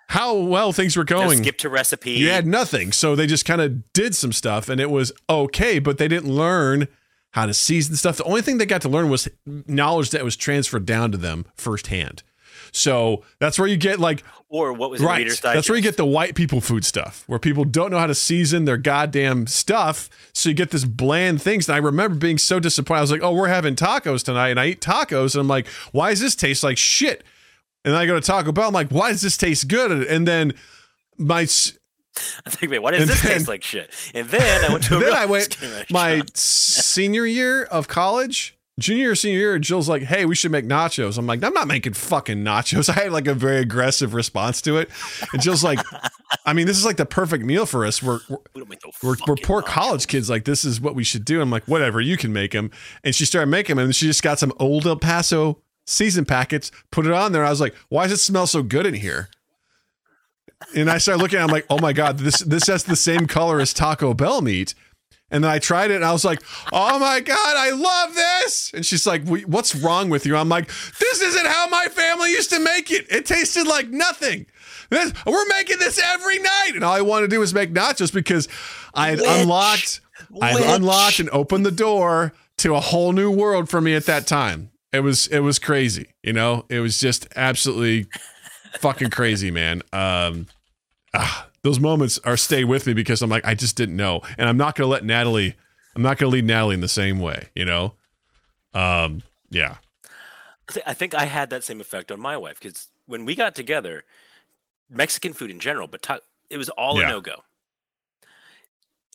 how well things were No going. skip to recipe. You had nothing. So they just kind of did some stuff and it was okay, but they didn't learn how to season stuff. The only thing they got to learn was knowledge that was transferred down to them firsthand. So that's where you get like or what was right. That's where you get the white people food stuff, where people don't know how to season their goddamn stuff. So you get this bland things. And I remember being so disappointed. I was like, "Oh, we're having tacos tonight," and I eat tacos, and I'm like, "Why does this taste like shit?" And then I go to Taco Bell. I'm like, "Why does this taste good?" And then my I think, wait, why does And this then- taste like shit? And then I went to a then I went my senior year of college, junior or senior year. Jill's like, "Hey, we should make nachos." I'm like, "I'm not making fucking nachos." I had like a very aggressive response to it, and Jill's like, "I mean, this is like the perfect meal for us. We're we're, We don't make no we're, we're poor nachos. college kids. Like, this is what we should do." I'm like, "Whatever, you can make them." And she started making them, and she just got some old El Paso season packets, put it on there. I was like, "Why does it smell so good in here?" And I started looking. I'm like, "Oh my god, this this has the same color as Taco Bell meat." And then I tried it and I was like, oh my God, I love this. And she's like, what's wrong with you? I'm like, this isn't how my family used to make it. It tasted like nothing. This, we're making this every night. And all I wanted to do was make nachos because I had Witch. unlocked, I had unlocked and opened the door to a whole new world for me at that time. It was, it was crazy. You know, it was just absolutely fucking crazy, man. Um, ah, those moments are stay with me because I'm like, I just didn't know, and I'm not gonna let Natalie. I'm not gonna lead Natalie in the same way, you know. Um, yeah, I think I had that same effect on my wife because when we got together, Mexican food in general, but ta- it was all Yeah. a no go.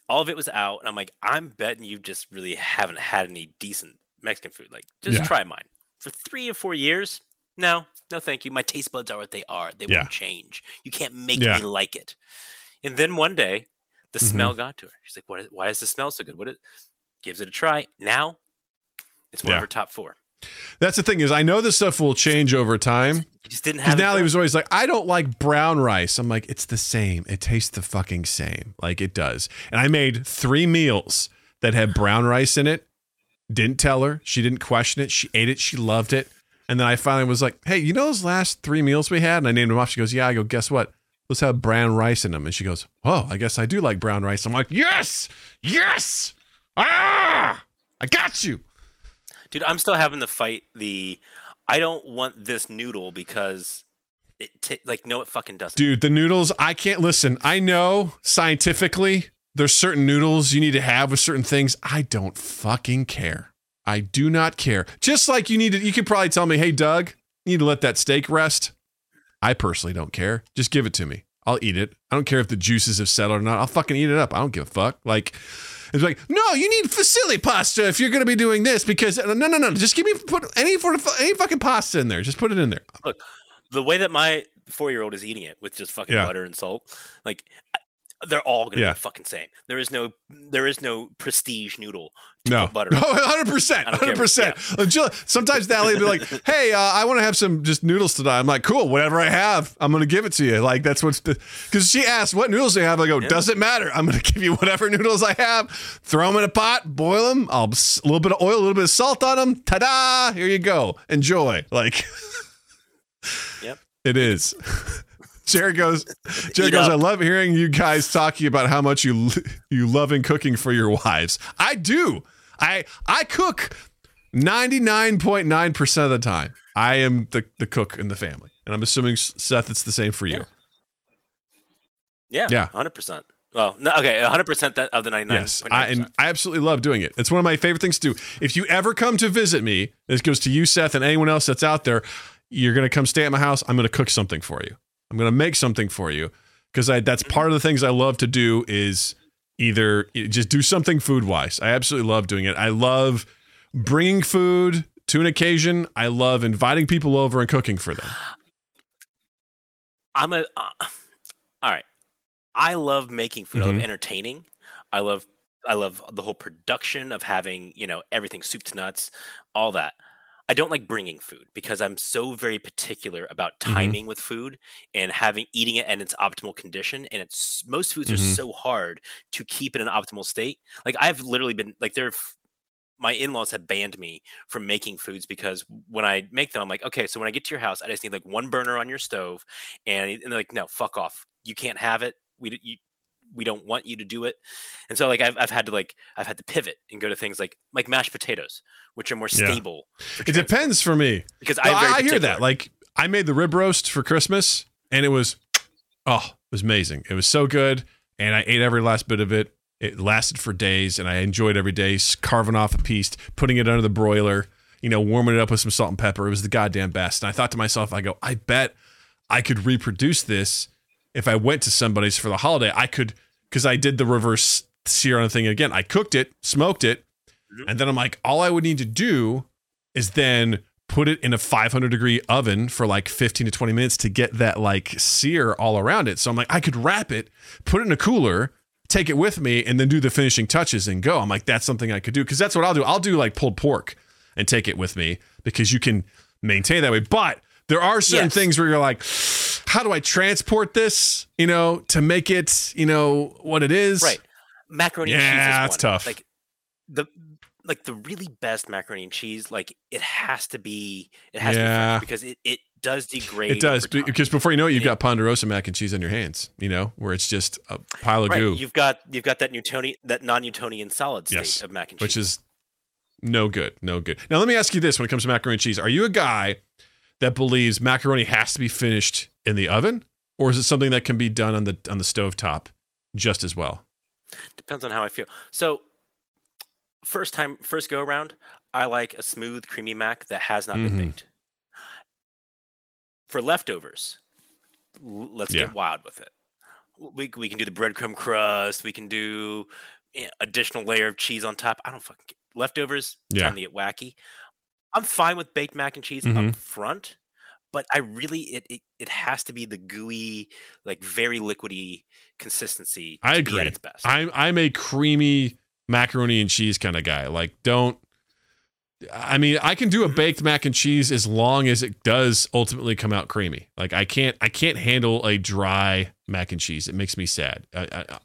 All of it was out, and I'm like, I'm betting you just really haven't had any decent Mexican food. Like, just Yeah. try mine. For three or four years, no, no, thank you. My taste buds are what they are. They Yeah. won't change. You can't make Yeah. me like it. And then one day, the Mhm. smell got to her. She's like, "What? Is, why does the smell so good? What?" It gives it a try. Now, it's one Yeah. of her top four. that's the thing is, I know this stuff will change over time. You just didn't have. it Natalie was always like, I don't like brown rice. I'm like, it's the same. It tastes the fucking same. Like it does. And I made three meals that had brown rice in it. Didn't tell her. She didn't question it. She ate it. She loved it. And then I finally was like, "Hey, you know those last three meals we had?" And I named them off. She goes, "Yeah." I go, "Guess what? Let's have brown rice in them." And she goes, "Oh, I guess I do like brown rice." I'm like, "Yes, yes, ah, I got you." Dude, I'm still having to fight the. I don't want this noodle because it t- like no, it fucking doesn't. Dude, the noodles, I can't listen. I know scientifically there's certain noodles you need to have with certain things. I don't fucking care. I do not care. Just like you need to, you could probably tell me, hey, Doug, you need to let that steak rest. I personally don't care. Just give it to me. I'll eat it. I don't care if the juices have settled or not. I'll fucking eat it up. I don't give a fuck. Like, it's like, no, you need fusilli pasta if you're going to be doing this because no, no, no. Just give me put any for any fucking pasta in there. Just put it in there. Look, the way that my four year old is eating it with just fucking Yeah. butter and salt, like they're all gonna Yeah. be fucking same. There is no there is no prestige noodle No, butter. no, hundred percent, I don't care. hundred percent. Sometimes Natalie will be like, "Hey, uh, I want to have some just noodles today." I'm like, "Cool, whatever I have, I'm gonna give it to you." Like that's what's because she asked, "What noodles do you have?" I go, Yeah. "Doesn't matter. I'm gonna give you whatever noodles I have. Throw them in a pot, boil them. I'll a little bit of oil, a little bit of salt on them. Ta-da! Here you go. Enjoy." Like, Yep. it is. Jared goes. Jared goes. I love hearing you guys talking about how much you you love in cooking for your wives. I do. I I cook ninety nine point nine percent of the time. I am the the cook in the family, and I'm assuming Seth, it's the same for you. Yeah, Yeah. hundred percent. Well, no, okay, hundred percent of the ninety nine. Yes, I, and I absolutely love doing it. It's one of my favorite things to do. If you ever come to visit me, this goes to you, Seth, and anyone else that's out there. You're gonna come stay at my house. I'm gonna cook something for you. I'm gonna make something for you because I that's part of the things I love to do is either just do something food wise. I absolutely love doing it. I love bringing food to an occasion. I love inviting people over and cooking for them. I'm a. Uh, all right. I love making food. I love Mhm. entertaining. I love. I love the whole production of having you know everything soup to nuts, all that. I don't like bringing food because I'm so very particular about Mhm. timing with food and having eating it in its optimal condition. And it's most foods Mhm. are so hard to keep in an optimal state. Like I've literally been like there. My in-laws have banned me from making foods because when I make them, I'm like, okay, so when I get to your house, I just need like one burner on your stove, and, and they're like, no, fuck off, you can't have it. We you, we don't want you to do it. And so like I've I've had to like I've had to pivot and go to things like like mashed potatoes, which are more Yeah. stable. It depends for me. because No, I, I hear that. Like I made the rib roast for Christmas, and it was oh, it was amazing. It was so good, and I ate every last bit of it. It lasted for days, and I enjoyed every day carving off a piece, putting it under the broiler, you know, warming it up with some salt and pepper. It was the goddamn best. And I thought to myself, I go, I bet I could reproduce this if I went to somebody's for the holiday. I could because I did the reverse sear on the thing again. I cooked it, smoked it, and then I'm like, all I would need to do is then put it in a 500 degree oven for like 15 to 20 minutes to get that like sear all around it. So I'm like, I could wrap it, put it in a cooler, take it with me, and then do the finishing touches and go. I'm like, that's something I could do because that's what I'll do. I'll do like pulled pork and take it with me because you can maintain that way. But there are certain Yes. things where you're like, how do I transport this, you know, to make it, you know, what it is? right macaroni and cheese. Yeah, it's one. tough. Like the like the really best macaroni and cheese, like it has to be it has Yeah. to be fresh because it, it does degrade. It does because before you know it, you've got ponderosa mac and cheese on your hands. You know, where it's just a pile of right. goo, You've got you've got that Newtonian that non-Newtonian solid state Yes, of mac and cheese. which is no good, no good. Now let me ask you this: When it comes to macaroni and cheese, are you a guy that believes macaroni has to be finished in the oven, or is it something that can be done on the on the stove top just as well? Depends on how I feel. So, first time, first go around, I like a smooth, creamy mac that has not Mhm. been baked. For leftovers, let's Yeah. get wild with it. We we can do the breadcrumb crust. We can do eh, additional layer of cheese on top. I don't fucking care. leftovers. Yeah. Time to get wacky. I'm fine with baked mac and cheese Mhm. up front, but I really it, it it has to be the gooey, like very liquidy consistency. I agree. at its best. I'm I'm a creamy macaroni and cheese kind of guy. Like, don't. I mean, I can do a baked mac and cheese as long as it does ultimately come out creamy. Like, I can't I can't handle a dry mac and cheese. It makes me sad. I, I-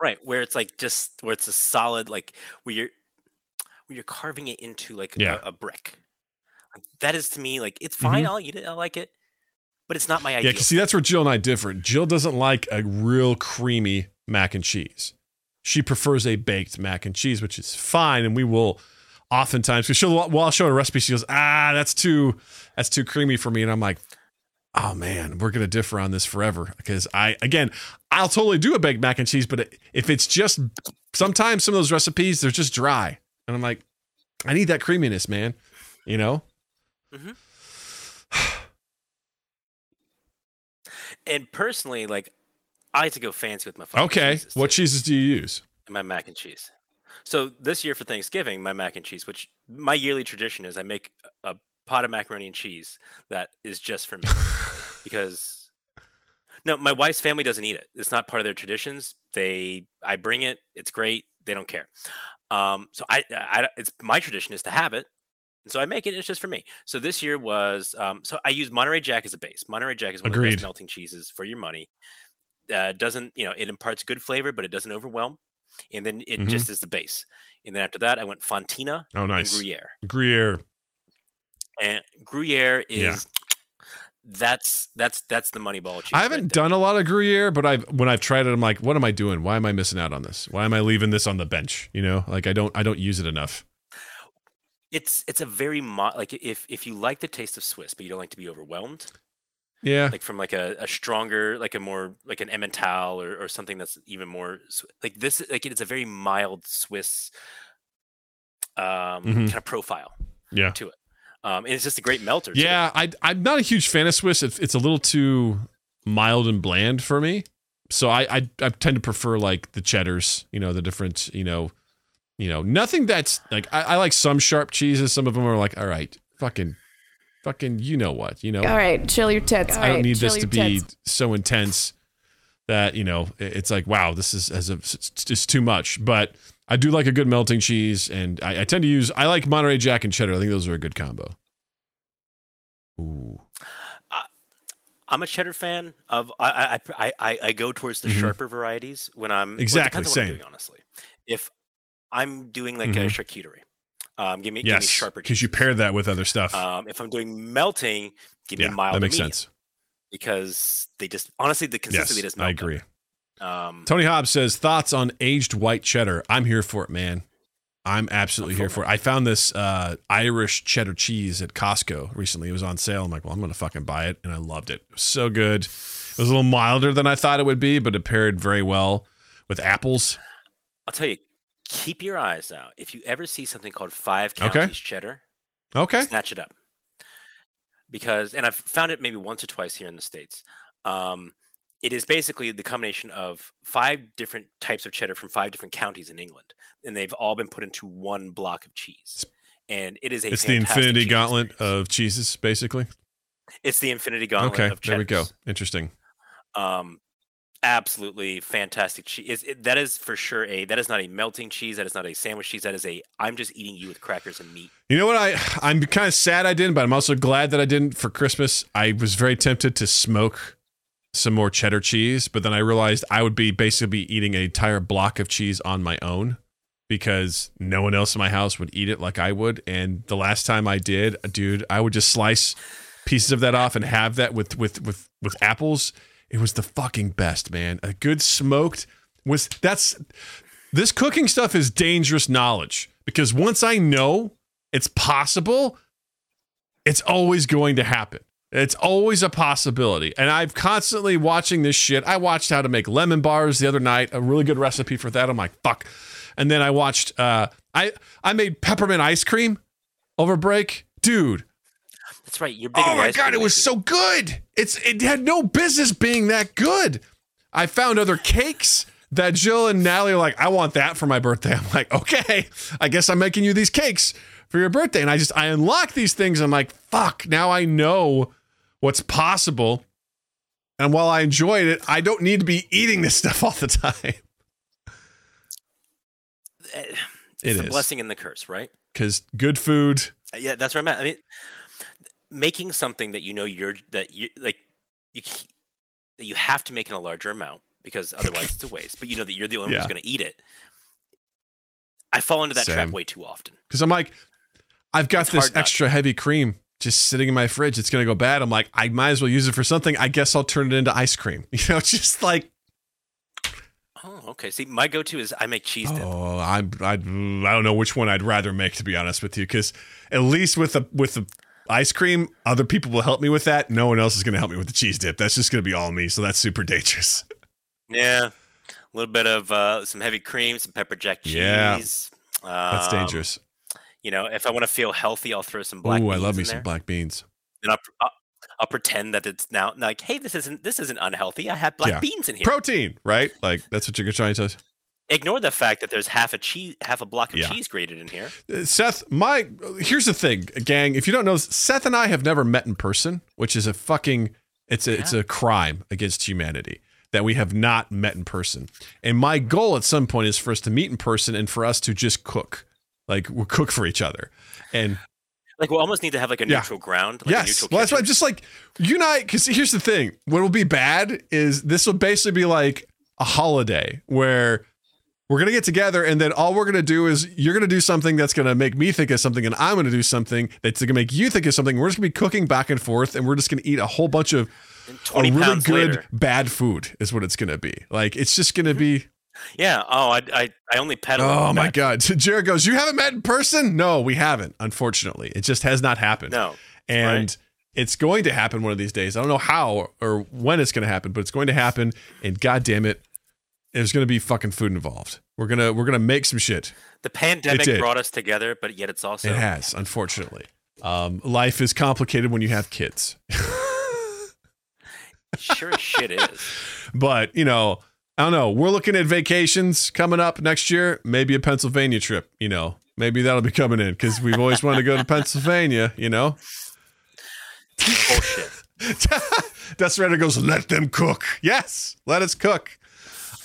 Right, where it's like just where it's a solid like where you're where you're carving it into like Yeah. a, a brick. That is to me like it's fine. I'll eat it. I like it, but it's not my Mm-hmm. Yeah, see, that's where Jill and I differ. Jill doesn't like a real creamy mac and cheese. She prefers a baked mac and cheese, which is fine, and we will oftentimes because she'll while I'll show her a recipe, she goes, "Ah, that's too that's too creamy for me," and I'm like, "Oh man, we're gonna differ on this forever." Because I again, I'll totally do a baked mac and cheese, but if it's just sometimes some of those recipes they're just dry, and I'm like, I need that creaminess, man. You know? And personally, like I like to go fancy with my fucking Okay, cheeses, what cheeses do you use? and my mac and cheese. So this year for Thanksgiving, my mac and cheese, which my yearly tradition is, I make a pot of macaroni and cheese that is just for me because no, my wife's family doesn't eat it. It's not part of their traditions. They, I bring it. It's great. They don't care. Um, so I, I, it's my tradition is to have it, and so I make it. It's just for me. So this year was, um, so I use Monterey Jack as a base. Monterey Jack is one of the Agreed. best melting cheeses for your money. Uh, doesn't, you know, it imparts good flavor, but it doesn't overwhelm. And then it Mhm. just is the base. And then after that, I went Fontina Oh, and nice. Gruyere. Gruyere. And Gruyere is Yeah. that's that's that's the money ball cheese. I haven't there. done a lot of Gruyere, but I've when I've tried it, I'm like, what am I doing? Why am I missing out on this? Why am I leaving this on the bench? You know, like I don't I don't use it enough. It's it's a very mo- like if if you like the taste of Swiss, but you don't like to be overwhelmed, Yeah, like from like a, a stronger, like a more like an Emmental or, or something that's even more like this. Like it's a very mild Swiss um, Mhm. kind of profile yeah, to it. Um, and it's just a great melter. too. yeah. I I'm not a huge fan of Swiss. It's it's a little too mild and bland for me. So I I, I tend to prefer like the cheddars. You know, the different. You know, you know, nothing that's like I, I like some sharp cheeses. Some of them are like, all right, fucking, fucking, you know what, you know. All right, chill your tits. All I don't right, need this to be tits. so intense that you know it's like wow this is as a it's too much but i do like a good melting cheese and I, I tend to use i like monterey jack and cheddar i think those are a good combo Ooh. I'm a cheddar fan of. I I I, I, I go towards the Mhm. sharper varieties when I'm well, it Exactly, depends on what I'm same. doing, honestly, if I'm doing like Mhm. a charcuterie, um, give me give me yes sharper because you pair that with other stuff. Um, if I'm doing melting, give yeah me mild. that makes medium, sense. because they just honestly the consistency yes does melt i agree. Um, tony hobbs says thoughts on aged white cheddar? I'm here for it man. I'm absolutely I'm here for for it. I found this uh, irish cheddar cheese at costco recently. It was on sale. I'm like well i'm gonna fucking buy it and i loved it. It was so good. It was a little milder than i thought it would be but it paired very well with apples. I'll tell you, keep your eyes out. If you ever see something called Five Okay. Counties cheddar, okay. snatch it up. Because and i've found it maybe once or twice here in the states. Um, it is basically the combination of five different types of cheddar from five different counties in england and they've all been put into one block of cheese. And it is a it's the infinity gauntlet experience. of cheeses basically? It's the infinity gauntlet okay there we go. interesting. Um absolutely fantastic cheese it, that is for sure a that is not a melting cheese that is not a sandwich cheese that is a i'm just eating you with crackers and meat You know what? I I'm kind of sad I didn't, but I'm also glad that I didn't for Christmas. I was very tempted to smoke some more cheddar cheese, but then I realized I would be basically eating an entire block of cheese on my own because no one else in my house would eat it like I would. And the last time I did, dude, I would just slice pieces of that off and have that with with with with apples. It was the fucking best, man. A good smoked was that's this cooking stuff is dangerous knowledge because once I know it's possible, it's always going to happen. It's always a possibility. And I'm constantly watching this shit. I watched how to make lemon bars the other night, a really good recipe for that. I'm like, fuck. And then I watched uh I I made peppermint ice cream over break. Dude, that's right you're big oh my god, it was so good. It's it had no business being that good. I found other cakes that Jill and Natalie are like, I want that for my birthday. I'm like, okay, I guess I'm making you these cakes for your birthday. And I just I unlock these things. I'm like, fuck, now I know what's possible. And while I enjoyed it, I don't need to be eating this stuff all the time. Eh, It it's the is. blessing and the curse right Because good food, Uh, Yeah, that's where I'm at. I mean, making something that you know you're that you like you that you have to make in a larger amount because otherwise it's a waste. But you know that you're the only one who's going to eat it. I fall into that trap way too often. because I'm like, I've got It's this extra heavy cream just sitting in my fridge. It's gonna go bad. I'm like, I might as well use it for something. I guess I'll turn it into ice cream. You know, just like Oh, okay. See, my go-to is I make cheese dip. oh, I I I don't know which one I'd rather make to be honest with you, because at least with the with the ice cream, other people will help me with that. No one else is gonna help me with the cheese dip. That's just gonna be all me. So that's super dangerous. Yeah, a little bit of uh, some heavy cream, some pepper jack cheese. Yeah. Um, That's dangerous. You know, if I want to feel healthy, I'll throw some black. Ooh, I love me in some black beans. And I'll, I'll, I'll pretend that it's now like, hey, this isn't this isn't unhealthy. I have black Yeah. beans in here. Protein, right? Like that's what you're trying to. Ignore the fact that there's half a cheese, half a block of Yeah. cheese grated in here. Uh, Seth, my here's the thing, gang. If you don't know, Seth and I have never met in person, which is a fucking it's a it's a crime against humanity that we have not met in person. And my goal at some point is for us to meet in person and for us to just cook, like we'll cook for each other. And Like, we'll almost need to have like a Yeah. neutral ground. Like a yes, neutral well, that's why I'm just like unite. Because here's the thing: what will be bad is this will basically be like a holiday where we're gonna get together, and then all we're gonna do is you're gonna do something that's gonna make me think of something, and I'm gonna do something that's gonna make you think of something. We're just gonna be cooking back and forth, and we're just gonna eat a whole bunch of a really good later. bad food is what it's gonna be. Like it's just gonna be. Yeah. Oh, I, I, I only pedal. Oh my god! Jared goes, "You haven't met in person? No, we haven't. Unfortunately, it just has not happened." No. and Right. it's going to happen one of these days. I don't know how or when it's going to happen, but it's going to happen. And god damn it, there's going to be fucking food involved. We're gonna we're gonna make some shit. The pandemic brought us together, but yet it's also it has, unfortunately. Um, life is complicated when you have kids, sure shit is. but you know. I don't know. We're looking at vacations coming up next year. Maybe a Pennsylvania trip. You know, maybe that'll be coming in because we've always wanted to go to Pennsylvania. You know, Bullshit. Desperado goes, let them cook. Yes, let us cook.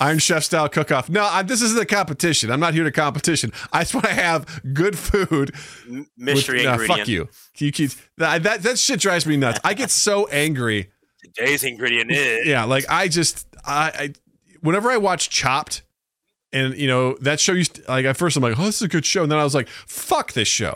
Iron Chef style cook off. No, I, this isn't a competition. I'm not here to competition. I just want to have good food. M- with- mystery nah, fuck you. You keep that, that that shit drives me nuts. I get so angry. Today's ingredient is. Yeah, like I just I, I whenever I watch Chopped, and you know that show used to, like at first I'm like, oh, this is a good show, and then I was like, fuck this show,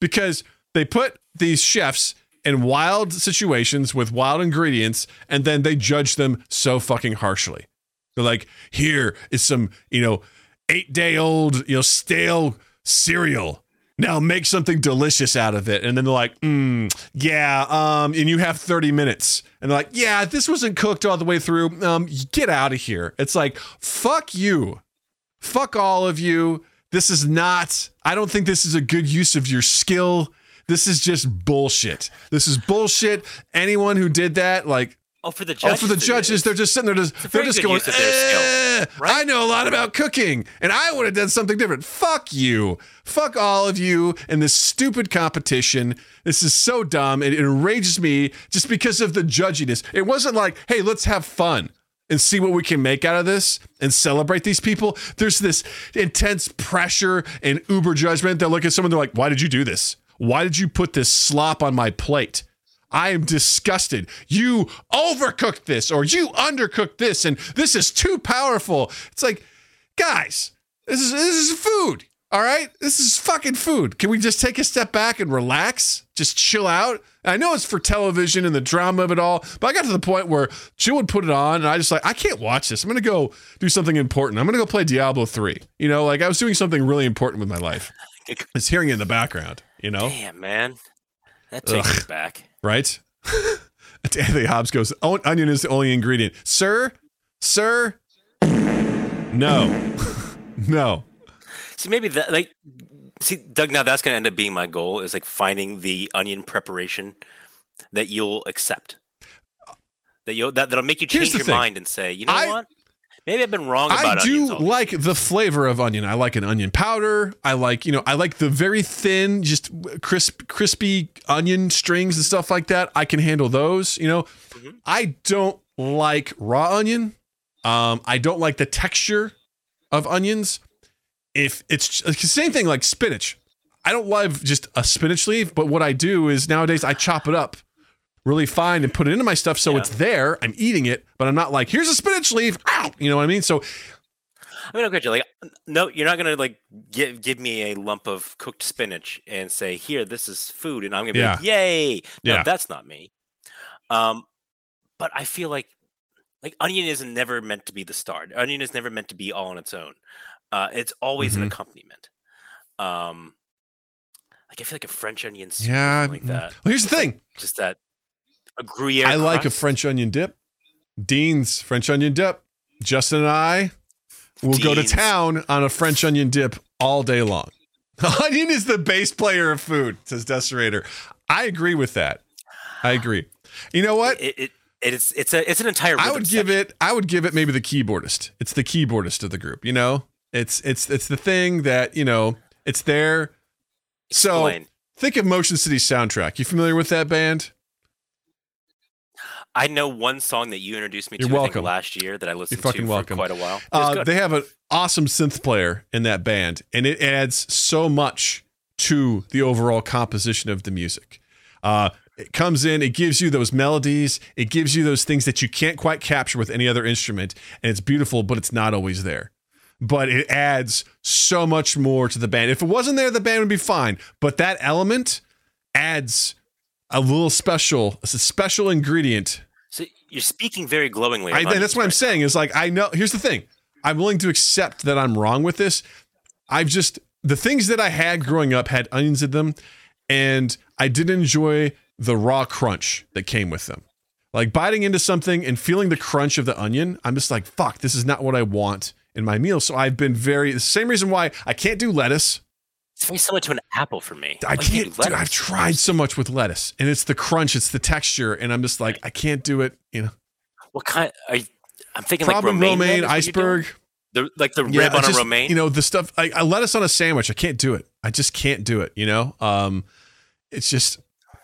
because they put these chefs in wild situations with wild ingredients, and then they judge them so fucking harshly. They're like, here is some you know eight day old you know stale cereal. Now make something delicious out of it. And then they're like, mm, yeah, um, and you have 30 minutes. And they're like, yeah, this wasn't cooked all the way through. Um, get out of here. It's like, fuck you. Fuck all of you. This is not, I don't think this is a good use of your skill. This is just bullshit. This is bullshit. Anyone who did that, like, Oh, for the judges. Oh, for the judges, they're just sitting there. Just, they're just going. use of skill, "Eh, right? I know a lot about cooking, and I would have done something different. Fuck you. Fuck all of you and this stupid competition. This is so dumb. It, it enrages me just because of the judginess. It wasn't like, hey, let's have fun and see what we can make out of this and celebrate these people. There's this intense pressure and uber judgment. They look at someone, they're like, why did you do this? Why did you put this slop on my plate? I am disgusted. You overcooked this or you undercooked this and this is too powerful. It's like, guys, this is this is food. All right? This is fucking food. Can we just take a step back and relax? Just chill out? I know it's for television and the drama of it all, but I got to the point where Jill would put it on and I just like, I can't watch this. I'm gonna go do something important. I'm gonna go play Diablo 3. You know, like I was doing something really important with my life. It's hearing it in the background, you know? Damn, man. That takes me back. Right? Anthony Hobbs goes, "Oh, onion is the only ingredient. Sir, sir, no, no. See, maybe that, like, see, Doug, now that's going to end up being my goal is like finding the onion preparation that you'll accept. That you'll, that, that'll make you change your thing. mind and say, you know I- what? Maybe I've been wrong about I do like the flavor of onion. I like an onion powder. I like, you know, I like the very thin, just crisp, crispy onion strings and stuff like that. I can handle those. You know, Mhm. I don't like raw onion. Um, I don't like the texture of onions. If it's it's the same thing like spinach, I don't love just a spinach leaf. But what I do is nowadays I chop it up really fine and put it into my stuff so Yeah. it's there. I'm eating it, but I'm not like here's a spinach leaf. Ow! You know what I mean? So I mean, okay, like no, you're not gonna like give give me a lump of cooked spinach and say, "Here, this is food," and I'm gonna be like, "Yay!" No, Yeah. that's not me. Um, but I feel like like onion is never meant to be the star. Onion is never meant to be all on its own. Uh, it's always Mhm. an accompaniment. Um, like I feel like a French onion soup, Yeah. like that. Well, here's the thing. Just that a Gruyere. I like a. French onion dip. Dean's French onion dip. Justin and I will go to town on a French onion dip all day long. Onion is the bass player of food, says Deserator. I agree with that. I agree. You know what? It, it, it's it's a it's an entire. I would give section. it. I would give it maybe the keyboardist. It's the keyboardist of the group. You know, it's it's it's the thing that you know. It's there. So Explain. think of Motion City soundtrack. You familiar with that band? I know one song that you introduced me You're to I welcome. think, last year that I listened fucking to for welcome. quite a while. Uh, they have an awesome synth player in that band, and it adds so much to the overall composition of the music. Uh, it comes in, it gives you those melodies, it gives you those things that you can't quite capture with any other instrument, and it's beautiful, but it's not always there. But it adds so much more to the band. If it wasn't there, the band would be fine. But that element adds a little special, it's a special ingredient so you're speaking very glowingly. I, that's what I'm saying. Is like I know. Here's the thing. I'm willing to accept that I'm wrong with this. I've just the things that I had growing up had onions in them, and I didn't enjoy the raw crunch that came with them. Like biting into something and feeling the crunch of the onion, I'm just like, fuck, this is not what I want in my meal. So I've been very the same reason why I can't do lettuce. It's very similar to an apple for me. I Like, can't. Dude, I've tried so much with lettuce, and it's the crunch, it's the texture, and I'm just like, I can't do it. You know, What kind? Are you, I'm thinking problem like romaine, romaine, is what you're doing? iceberg. The, like the Yeah, rib on just- a romaine. You know, the stuff I, I lettuce on a sandwich, I can't do it. I just can't do it, you know? Um it's just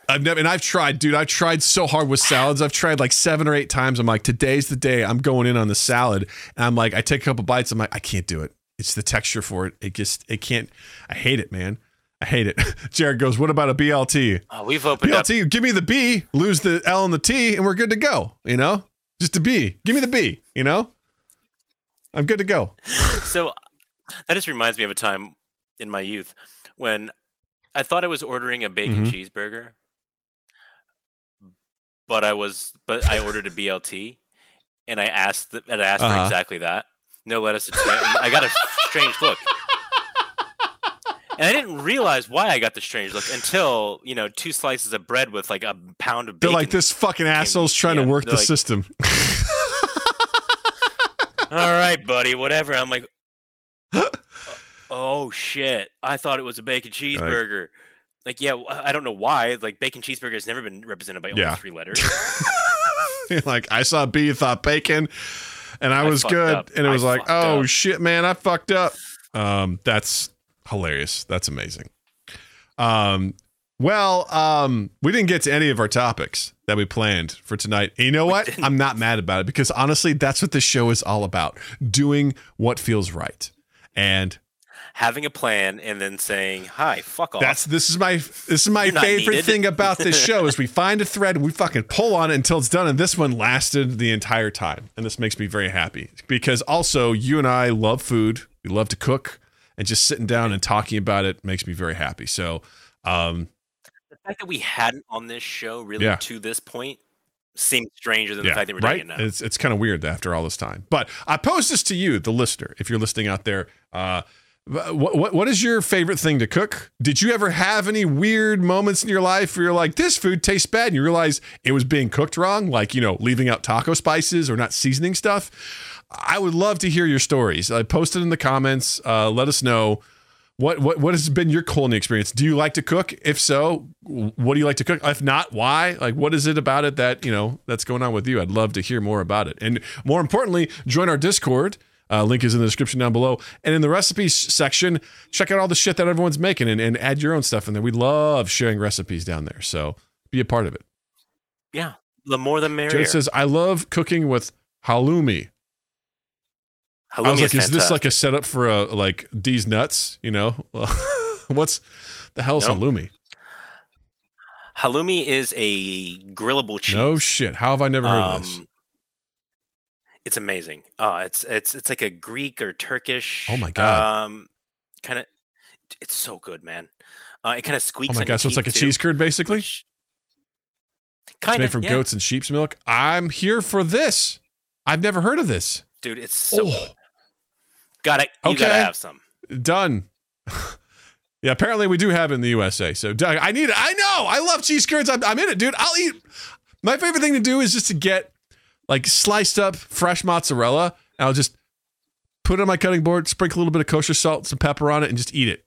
I've never and I've tried, dude. I've tried so hard with salads. I've tried like seven or eight times. I'm like, today's the day I'm going in on the salad. And I'm like, I take a couple bites, I'm like, I can't do it. It's the texture for it. It just it can't I hate it, man. I hate it. Jared goes, What about a BLT? oh, we've opened up. BLT, give me the B, lose the L and the T, and we're good to go. You know? Just a B. Give me the B, you know? I'm good to go. So that just reminds me of a time in my youth when I thought I was ordering a bacon Mhm. cheeseburger, but I was but I ordered a BLT, and I asked th- and I asked Uh-huh. for exactly that. No lettuce. I got a strange look. And I didn't realize why I got the strange look until, you know, two slices of bread with like a pound of bacon. They're like this fucking asshole's trying yeah, to work the like- system. All right, buddy, whatever. I'm like, oh shit! I thought it was a bacon cheeseburger. Like, yeah, I don't know why. Like, bacon cheeseburger has never been represented by only Yeah. three letters. Like I saw B, thought bacon, and I, I was good, up. and it I was like, oh up. shit, man, I fucked up. Um, that's hilarious. That's amazing. Um, well, um, we didn't get to any of our topics that we planned for tonight. And you know what? I'm not mad about it because honestly, that's what this show is all about: doing what feels right. And Having a plan and then saying, "Hi, fuck off." That's this is my this is my You're favorite thing about this show is we find a thread and we fucking pull on it until it's done and this one lasted the entire time and this makes me very happy because also you and I love food we love to cook and just sitting down and talking about it makes me very happy so um the fact that we hadn't on this show really Yeah. to this point seems stranger than yeah the fact that we're right doing it now. it's it's kind of weird after all this time but I pose this to you the listener if you're listening out there uh what, what what is your favorite thing to cook? Did you ever have any weird moments in your life where you're like, this food tastes bad, and you realize it was being cooked wrong, like you know, leaving out taco spices or not seasoning stuff? I would love to hear your stories. Uh, post it in the comments. Uh, let us know what what what has been your culinary experience. Do you like to cook? If so, what do you like to cook? If not, why? Like, what is it about it that you know that's going on with you? I'd love to hear more about it, and more importantly, join our Discord. Uh, link is in the description down below. And in the recipes section, check out all the shit that everyone's making and, and add your own stuff in there. We love sharing recipes down there. So be a part of it. yeah, the more the merrier. Jared says, I love cooking with halloumi. Halloumi I was like, is is this like a setup for a like D's nuts? You know, what's the hell's No. halloumi? halloumi is a grillable cheese. No shit. How have I never heard of this? It's amazing. Uh, it's it's it's like a Greek or Turkish. Oh my God. Um, kind of. It's so good, man. Uh, it kind of Oh squeaks. my on your god, so it's like a too, cheese curd basically? which- It's made from yeah. goats and sheep's milk. I'm here for this. I've never heard of this. dude. It's so Oh. Got it. You Okay. gotta have some. Done. yeah, apparently we do have it in the USA. So Doug, I need it. I know. I love cheese curds. I'm, I'm in it, dude. I'll eat. My favorite thing to do is just to get like sliced up fresh mozzarella. And I'll just put it on my cutting board, sprinkle a little bit of kosher salt, some pepper on it, and just eat it.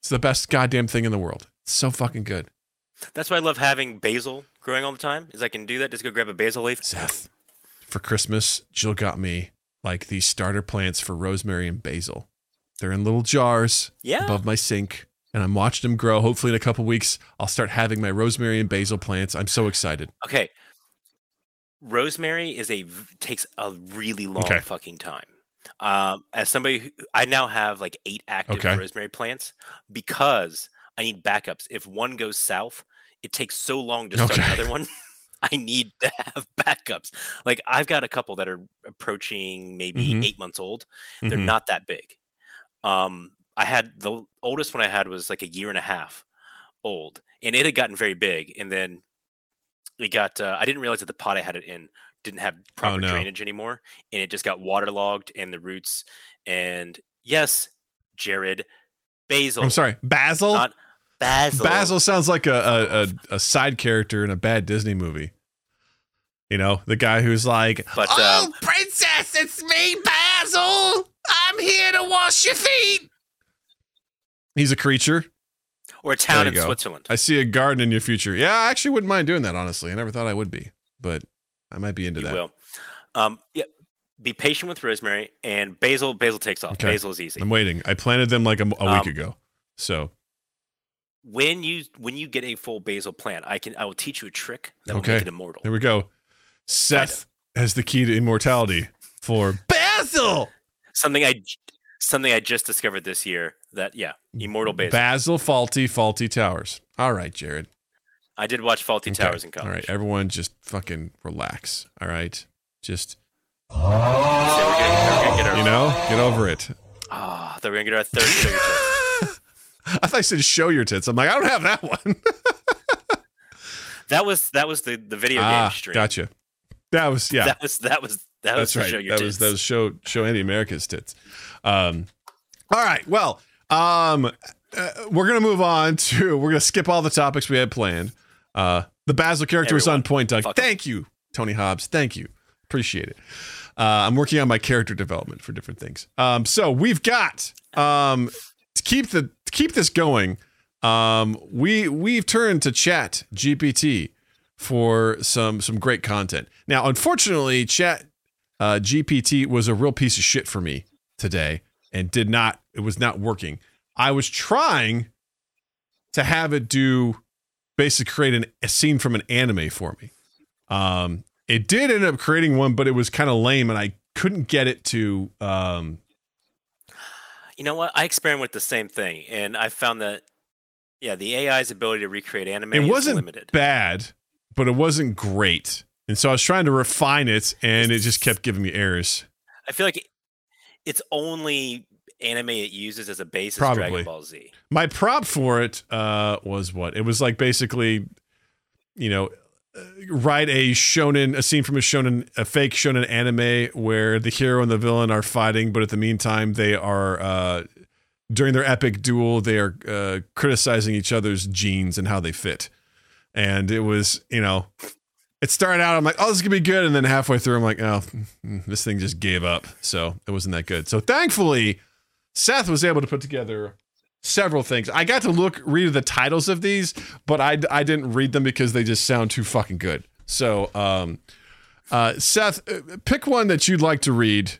It's the best goddamn thing in the world. It's so fucking good. That's why I love having basil growing all the time. Is I can do that. Just go grab a basil leaf. Seth, for Christmas, Jill got me like these starter plants for rosemary and basil. They're in little jars Yeah. above my sink, and I'm watching them grow. Hopefully, in a couple weeks, I'll start having my rosemary and basil plants. I'm so excited. Okay. Rosemary is a takes a really long Okay. fucking time. Um, as somebody, who, I now have like eight active Okay. rosemary plants because I need backups. If one goes south, it takes so long to start Okay. another one. I need to have backups. Like I've got a couple that are approaching maybe Mhm. eight months old. They're Mhm. not that big. Um, I had the oldest one I had was like a year and a half old, and it had gotten very big. And then it got. Uh, I didn't realize that the pot I had it in didn't have proper Oh, no. drainage anymore, and it just got waterlogged in the roots. And yes, Jared, basil. I'm sorry, Basil. not basil. Basil sounds like a, a, a, a side character in a bad Disney movie. You know, the guy who's like, But, "Oh, um, princess, it's me, Basil. I'm here to wash your feet." He's a creature. Or a town in go. Switzerland. I see a garden in your future. Yeah, I actually wouldn't mind doing that. Honestly, I never thought I would be, but I might be into You that. will. Um, yeah. Be patient with rosemary and basil. Basil takes off. Okay. Basil is easy. I'm waiting. I planted them like a, a week Um, ago. So when you when you get a full basil plant, I can I will teach you a trick that will Okay. make it immortal. there we go. Seth has the key to immortality for Basil. Something I something I just discovered this year that yeah, immortal basil. Basil Fawlty Fawlty Towers. All right, Jared. I did watch Fawlty Okay. Towers in college. All right, everyone, just fucking relax. All right, just we're gonna, we're gonna you know, get over it. Ah, thought we we're gonna get our third. I thought you said show your tits. I'm like, I don't have that one. That was that was the the video game ah, stream. gotcha. That was yeah. That was that was that was That's the right. show your that was that was show show Andy America's tits. Um, all right. Well, um, uh, we're gonna move on to we're gonna skip all the topics we had planned. Uh, the Basil character was on point, Doug. Thank you, Tony Hobbs. Thank you. Appreciate it. Uh, I'm working on my character development for different things. Um, so we've got um, to keep the to keep this going. Um, we we've turned to Chat GPT for some some great content. Now, unfortunately, Chat uh, GPT was a real piece of shit for me today and did not. It was not working. I was trying to have it do basically create an, a scene from an anime for me. Um, it did end up creating one, but it was kind of lame, and I couldn't get it to. Um, You know what? I experiment with the same thing, and I found that yeah, the AI's ability to recreate anime it wasn't limited. bad, but it wasn't great, and so I was trying to refine it, and it just kept giving me errors. I feel like it's only anime it uses as a base is Probably. Dragon Ball Z. My prop for it uh, was what it was like. Basically, you know, write a shonen, a scene from a shonen, a fake shonen anime where the hero and the villain are fighting, but at the meantime they are uh, during their epic duel they are uh, criticizing each other's jeans and how they fit. And it was, you know, it started out. I'm like, oh, this is gonna be good, and then halfway through, I'm like, oh, this thing just gave up. So it wasn't that good. So thankfully, Seth was able to put together several things. I got to look read the titles of these, but I I didn't read them because they just sound too fucking good. So, um, uh, Seth, uh, pick one that you'd like to read,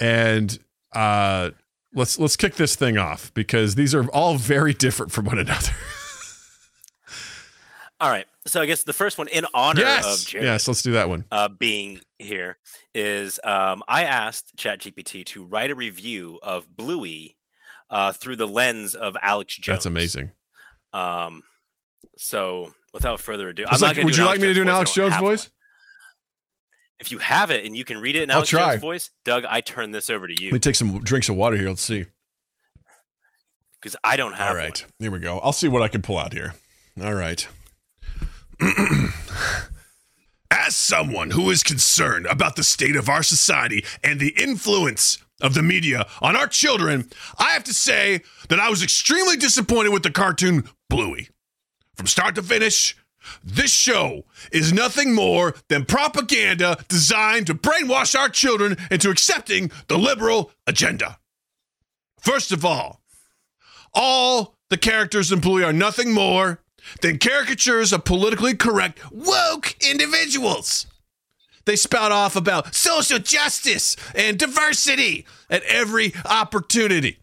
and uh, let's let's kick this thing off because these are all very different from one another. All right, so I guess the first one in honor of yes, Jared yes, let's do that one. uh, being here is um, I asked ChatGPT to write a review of Bluey uh, through the lens of Alex Jones. That's amazing. Um, so without further ado, It's I'm like, gonna would do you like me to do an Alex voice, I don't Jones voice? one. if you have it and you can read it in I'll Alex try. Jones' voice, Doug, I turn this over to you. Let me take some drinks of water here. Let's see. because I don't have All right, here we go. I'll see what I can pull out here. All right. As someone who is concerned about the state of our society and the influence of the media on our children, I have to say that I was extremely disappointed with the cartoon Bluey. From start to finish, this show is nothing more than propaganda designed to brainwash our children into accepting the liberal agenda. First of all, all the characters in Bluey are nothing more than caricatures of politically correct, woke individuals. They spout off about social justice and diversity at every opportunity.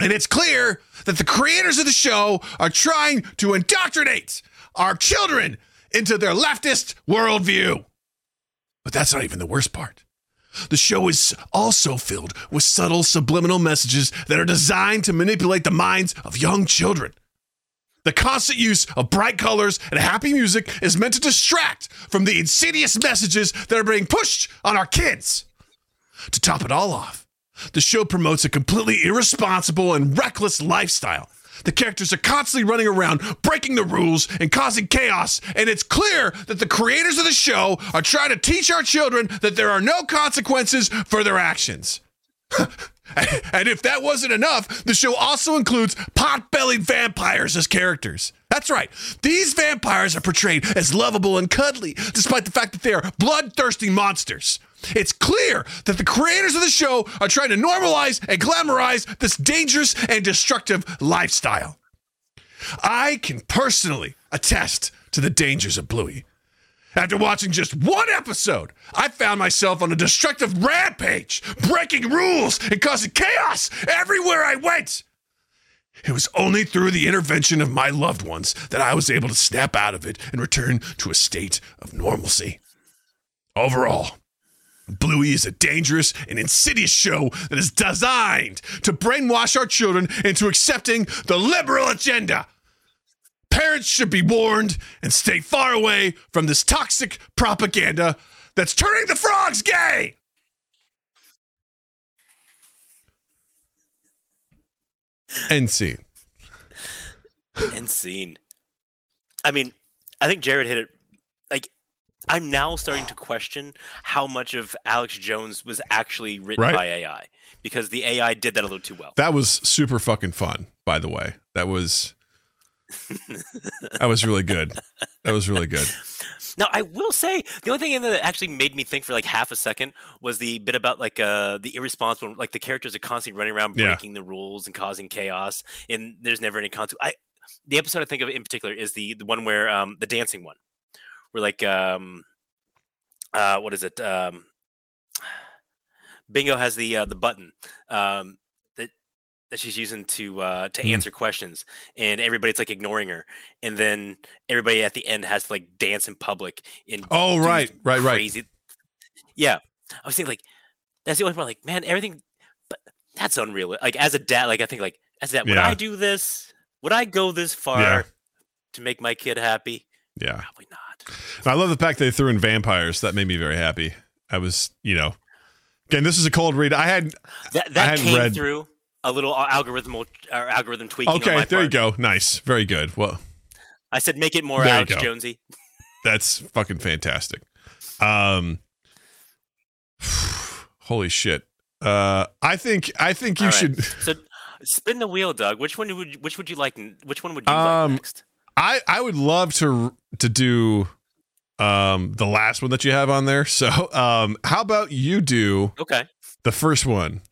And it's clear that the creators of the show are trying to indoctrinate our children into their leftist worldview. But that's not even the worst part. The show is also filled with subtle subliminal messages that are designed to manipulate the minds of young children. The constant use of bright colors and happy music is meant to distract from the insidious messages that are being pushed on our kids. To top it all off, the show promotes a completely irresponsible and reckless lifestyle. The characters are constantly running around, breaking the rules and causing chaos, and it's clear that the creators of the show are trying to teach our children that there are no consequences for their actions. and if that wasn't enough, the show also includes pot bellied vampires as characters. That's right. These vampires are portrayed as lovable and cuddly, despite the fact that they are bloodthirsty monsters. It's clear that the creators of the show are trying to normalize and glamorize this dangerous and destructive lifestyle. I can personally attest to the dangers of Bluey. After watching just one episode, I found myself on a destructive rampage, breaking rules and causing chaos everywhere I went. It was only through the intervention of my loved ones that I was able to snap out of it and return to a state of normalcy. Overall, Bluey is a dangerous and insidious show that is designed to brainwash our children into accepting the liberal agenda. Parents should be warned and stay far away from this toxic propaganda that's turning the frogs gay. End scene. and scene. I mean, I think Jared hit it. Like, I'm now starting to question how much of Alex Jones was actually written Right. by AI because the AI did that a little too well. That was super fucking fun, by the way. That was that was really good. That was really good. Now, I will say the only thing in there that actually made me think for like half a second was the bit about like uh the irresponsible, like the characters are constantly running around Yeah. breaking the rules and causing chaos, and there's never any consequence. I the episode I think of in particular is the the one where um the dancing one, where like um uh what is it um Bingo has the uh, the button um that that she's using to uh to Mhm. answer questions and everybody's like ignoring her and then everybody at the end has to like dance in public and Oh, right, right, right. crazy yeah I was thinking like that's the only part like man everything but that's unreal like as a dad like I think like as a dad would. I do this would I go this far Yeah. to make my kid happy Yeah. probably not I love the fact they threw in vampires. That made me very happy. I was, you know, again, this is a cold read. I had that that hadn't came read- through a little algorithmal or algorithm tweaking okay. There you go. Nice. Very good. Well, I said make it more There Alex. Jonesy that's fucking fantastic. Um, holy shit. Uh, I think I think you right. should. so spin the wheel Doug which one would which would you like which one would you Um, like next I I would love to to do um the last one that you have on there. So um, how about you do okay the first one?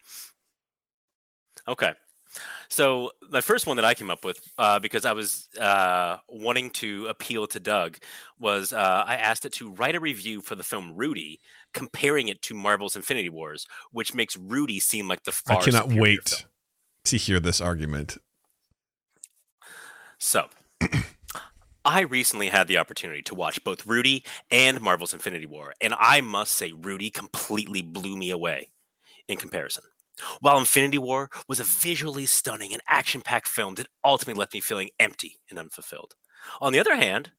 Okay. So the first one that I came up with, uh, because I was uh, wanting to appeal to Doug, was uh, I asked it to write a review for the film Rudy, comparing it to Marvel's Infinity Wars, which makes Rudy seem like the far I cannot wait film. to hear this argument. So, I recently had the opportunity to watch both Rudy and Marvel's Infinity War, and I must say, Rudy completely blew me away in comparison. While Infinity War was a visually stunning and action packed film that ultimately left me feeling empty and unfulfilled. On the other hand,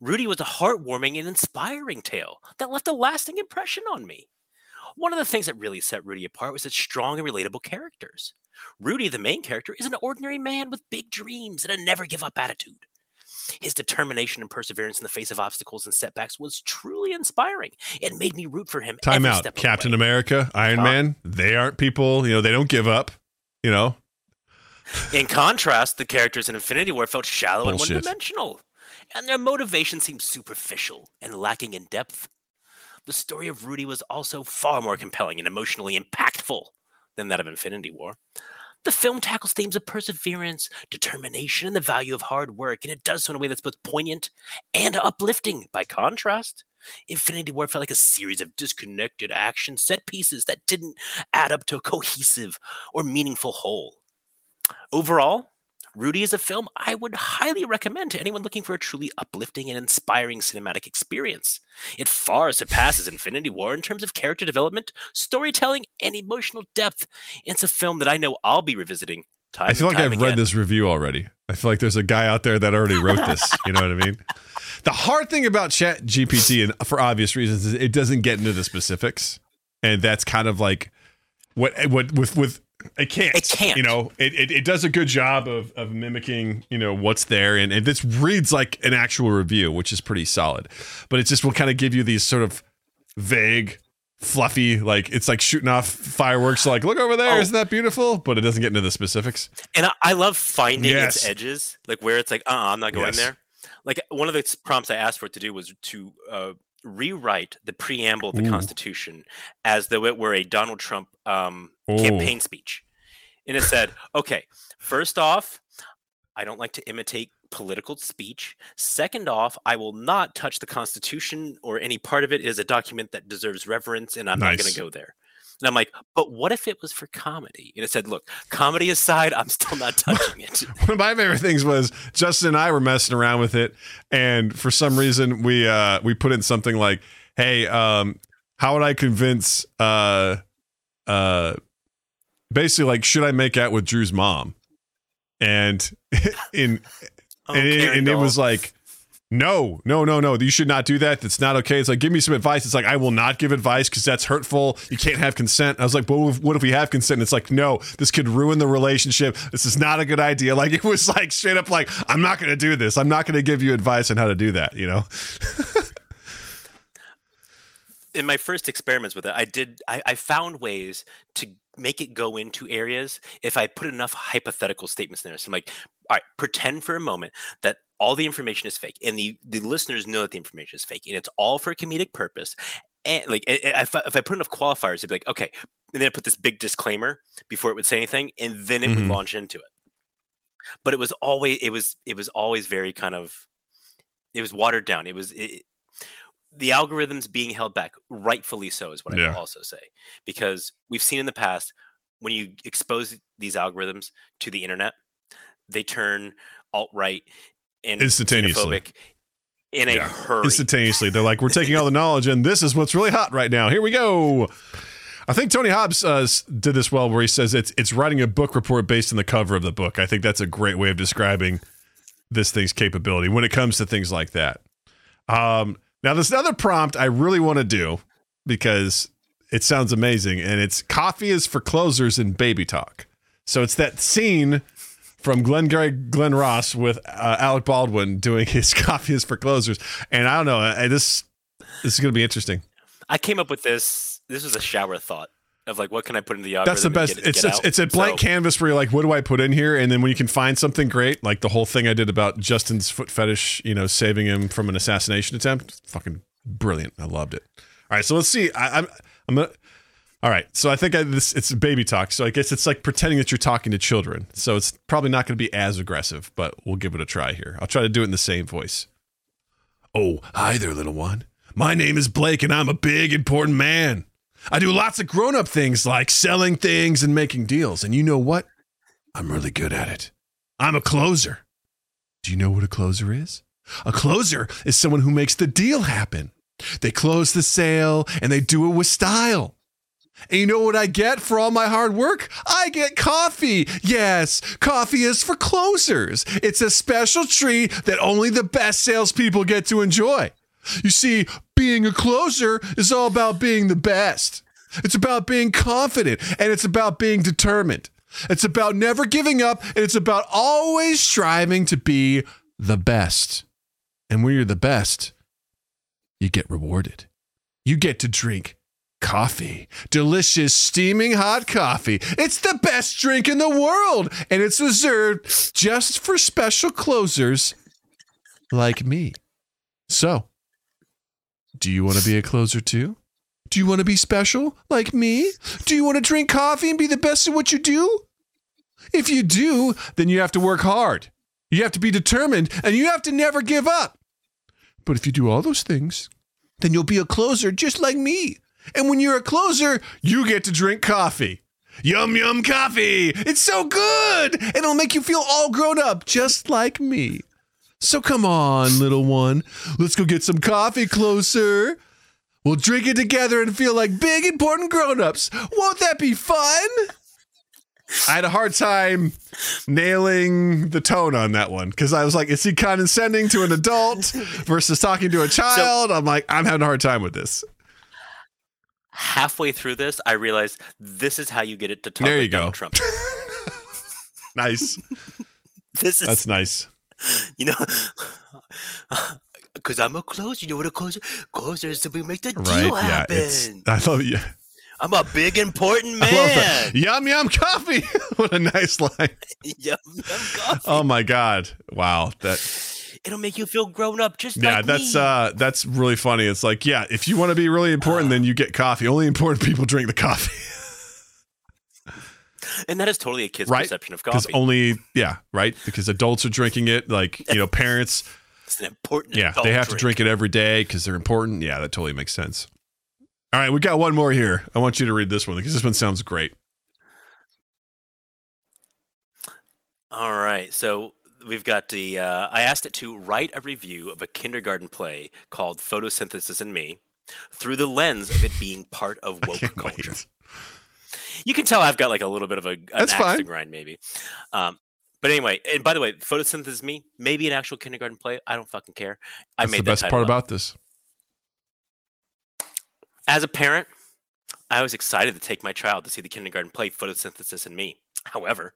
Rudy was a heartwarming and inspiring tale that left a lasting impression on me. One of the things that really set Rudy apart was its strong and relatable characters. Rudy, the main character, is an ordinary man with big dreams and a never give up attitude. His determination and perseverance in the face of obstacles and setbacks was truly inspiring. It made me root for him. Time every out. step Captain way. America, Iron? Man, they aren't people, you know, they don't give up. You know, In contrast, the characters in Infinity War felt shallow and one dimensional, and their motivation seemed superficial and lacking in depth. The story of Rudy was also far more compelling and emotionally impactful than that of Infinity War. The film tackles themes of perseverance, determination, and the value of hard work, and it does so in a way that's both poignant and uplifting. By contrast, Infinity War felt like a series of disconnected action set pieces that didn't add up to a cohesive or meaningful whole. Overall, Rudy is a film I would highly recommend to anyone looking for a truly uplifting and inspiring cinematic experience. It far surpasses Infinity War in terms of character development, storytelling, and emotional depth. It's a film that I know I'll be revisiting. Time I feel like I've read this review already. I feel like there's a guy out there that already wrote this. You know what I mean? The hard thing about Chat GPT, and for obvious reasons, is it doesn't get into the specifics, and that's kind of like what what with with it can't. It can't. You know, it, it, it does a good job of of mimicking you know what's there, and, and this reads like an actual review, which is pretty solid. But it just will kind of give you these sort of vague. Fluffy, like it's like shooting off fireworks. Like, look over there, Oh. not that beautiful? But it doesn't get into the specifics. And I, I love finding Yes. its edges, like where it's like, uh, uh I'm not going Yes. there. Like one of the prompts I asked for it to do was to uh, rewrite the preamble of the Ooh. Constitution as though it were a Donald Trump um, campaign speech. And it said, okay, first off, I don't like to imitate political speech. Second off, I will not touch the Constitution or any part of it. It is a document that deserves reverence, and I'm not going to go there. And I'm like, but what if it was for comedy? And it said, look, comedy aside, I'm still not touching it. one of my favorite things was Justin and I were messing around with it, and for some reason we uh we put in something like, "Hey, um, how would I convince uh uh basically like should I make out with Drew's mom?" And in Oh, and, it, and it was like. No, no, no, no. You should not do that. That's not okay. It's like, give me some advice. It's like, I will not give advice because that's hurtful. You can't have consent. I was like, but what if, we have consent? And it's like, no, this could ruin the relationship. This is not a good idea. Like, it was like straight up like, I'm not going to do this. I'm not going to give you advice on how to do that, you know? in my first experiments with it, I did I, I found ways to make it go into areas if I put enough hypothetical statements in there. So I'm like, all right, pretend for a moment that all the information is fake, and the the listeners know that the information is fake, and it's all for a comedic purpose. And like, i- i- if I, if I put enough qualifiers, it'd be like, okay, and then I put this big disclaimer before it would say anything, and then it Mhm. would launch into it. But it was always it was it was always very kind of it was watered down. It was it, the algorithms being held back, rightfully so, is what I Yeah. will also say, because we've seen in the past when you expose these algorithms to the internet, they turn alt right and Instantaneously. in a Yeah. hurry. Instantaneously. They're like, we're taking all the knowledge and this is what's really hot right now. Here we go. I think Tony Hobbs uh, did this well, where he says it's it's writing a book report based on the cover of the book. I think that's a great way of describing this thing's capability when it comes to things like that. Um, now, this other prompt I really want to do because it sounds amazing, and it's coffee is for closers and baby talk. So it's that scene from Glenn Gary, Glen Ross with uh, Alec Baldwin doing his coffee is for closers, and I don't know, I, this this is going to be interesting. I came up with this. This was a shower thought of like, what can I put in the algorithm? That's the best. it It's it's, it's a blank So- canvas where you're like, what do I put in here? And then when you can find something great, like the whole thing I did about Justin's foot fetish, you know, saving him from an assassination attempt, fucking brilliant. I loved it. All right, so let's see. I, I'm I'm gonna. All right, so I think I, this it's baby talk. So I guess it's like pretending that you're talking to children. So it's probably not going to be as aggressive, but we'll give it a try here. I'll try to do it in the same voice. Oh, hi there, little one. My name is Blake, and I'm a big, important man. I do lots of grown up things like selling things and making deals. And you know what? I'm really good at it. I'm a closer. Do you know what a closer is? A closer is someone who makes the deal happen. They close the sale and they do it with style. And you know what I get for all my hard work? I get coffee. Yes, coffee is for closers. It's a special treat that only the best salespeople get to enjoy. You see, being a closer is all about being the best. It's about being confident and it's about being determined. It's about never giving up and it's about always striving to be the best. And when you're the best, you get rewarded. You get to drink coffee. Delicious, steaming hot coffee. It's the best drink in the world, and it's reserved just for special closers like me. So, do you want to be a closer too? Do you want to be special like me? Do you want to drink coffee and be the best at what you do? If you do, then you have to work hard. You have to be determined and you have to never give up. But if you do all those things, then you'll be a closer just like me. And when you're a closer, you get to drink coffee. Yum, yum, coffee. It's so good. And it'll make you feel all grown up, just like me. So come on, little one. Let's go get some coffee closer. We'll drink it together and feel like big, important grown ups. Won't that be fun? I had a hard time nailing the tone on that one because I was like, is he condescending to an adult versus talking to a child? I'm like, I'm having a hard time with this. Halfway through this, I realized this is how you get it to talk There you go. Donald Trump. Nice. This is That's nice. you know because I'm a closer. You know what a closer closer is to be make the Right? deal happen. I love you. I'm a big important I love that. man. Yum, yum, coffee. what a nice line. Yum, yum, coffee. Oh my God. Wow. That, It'll make you feel grown up just yeah, like that's, me. uh, that's really funny. It's like, yeah, if you want to be really important, then you get coffee. Only important people drink the coffee. and that is totally a kid's Right? perception of coffee. Because only, yeah, right? Because adults are drinking it. Like, you know, parents, it's an important. yeah, they have to drink. drink it every day because they're important. Yeah, that totally makes sense. All right, we got one more here. I want you to read this one because this one sounds great. All right, so we've got the. Uh, I asked it to write a review of a kindergarten play called "Photosynthesis and Me" through the lens of it being part of woke culture. wait. You can tell I've got like a little bit of a an That's axe to grind, maybe. Um, but anyway, and by the way, photosynthesis me maybe an actual kindergarten play. I don't fucking care. I That's made the best part up. about this. As a parent, I was excited to take my child to see the kindergarten play Photosynthesis and Me. However,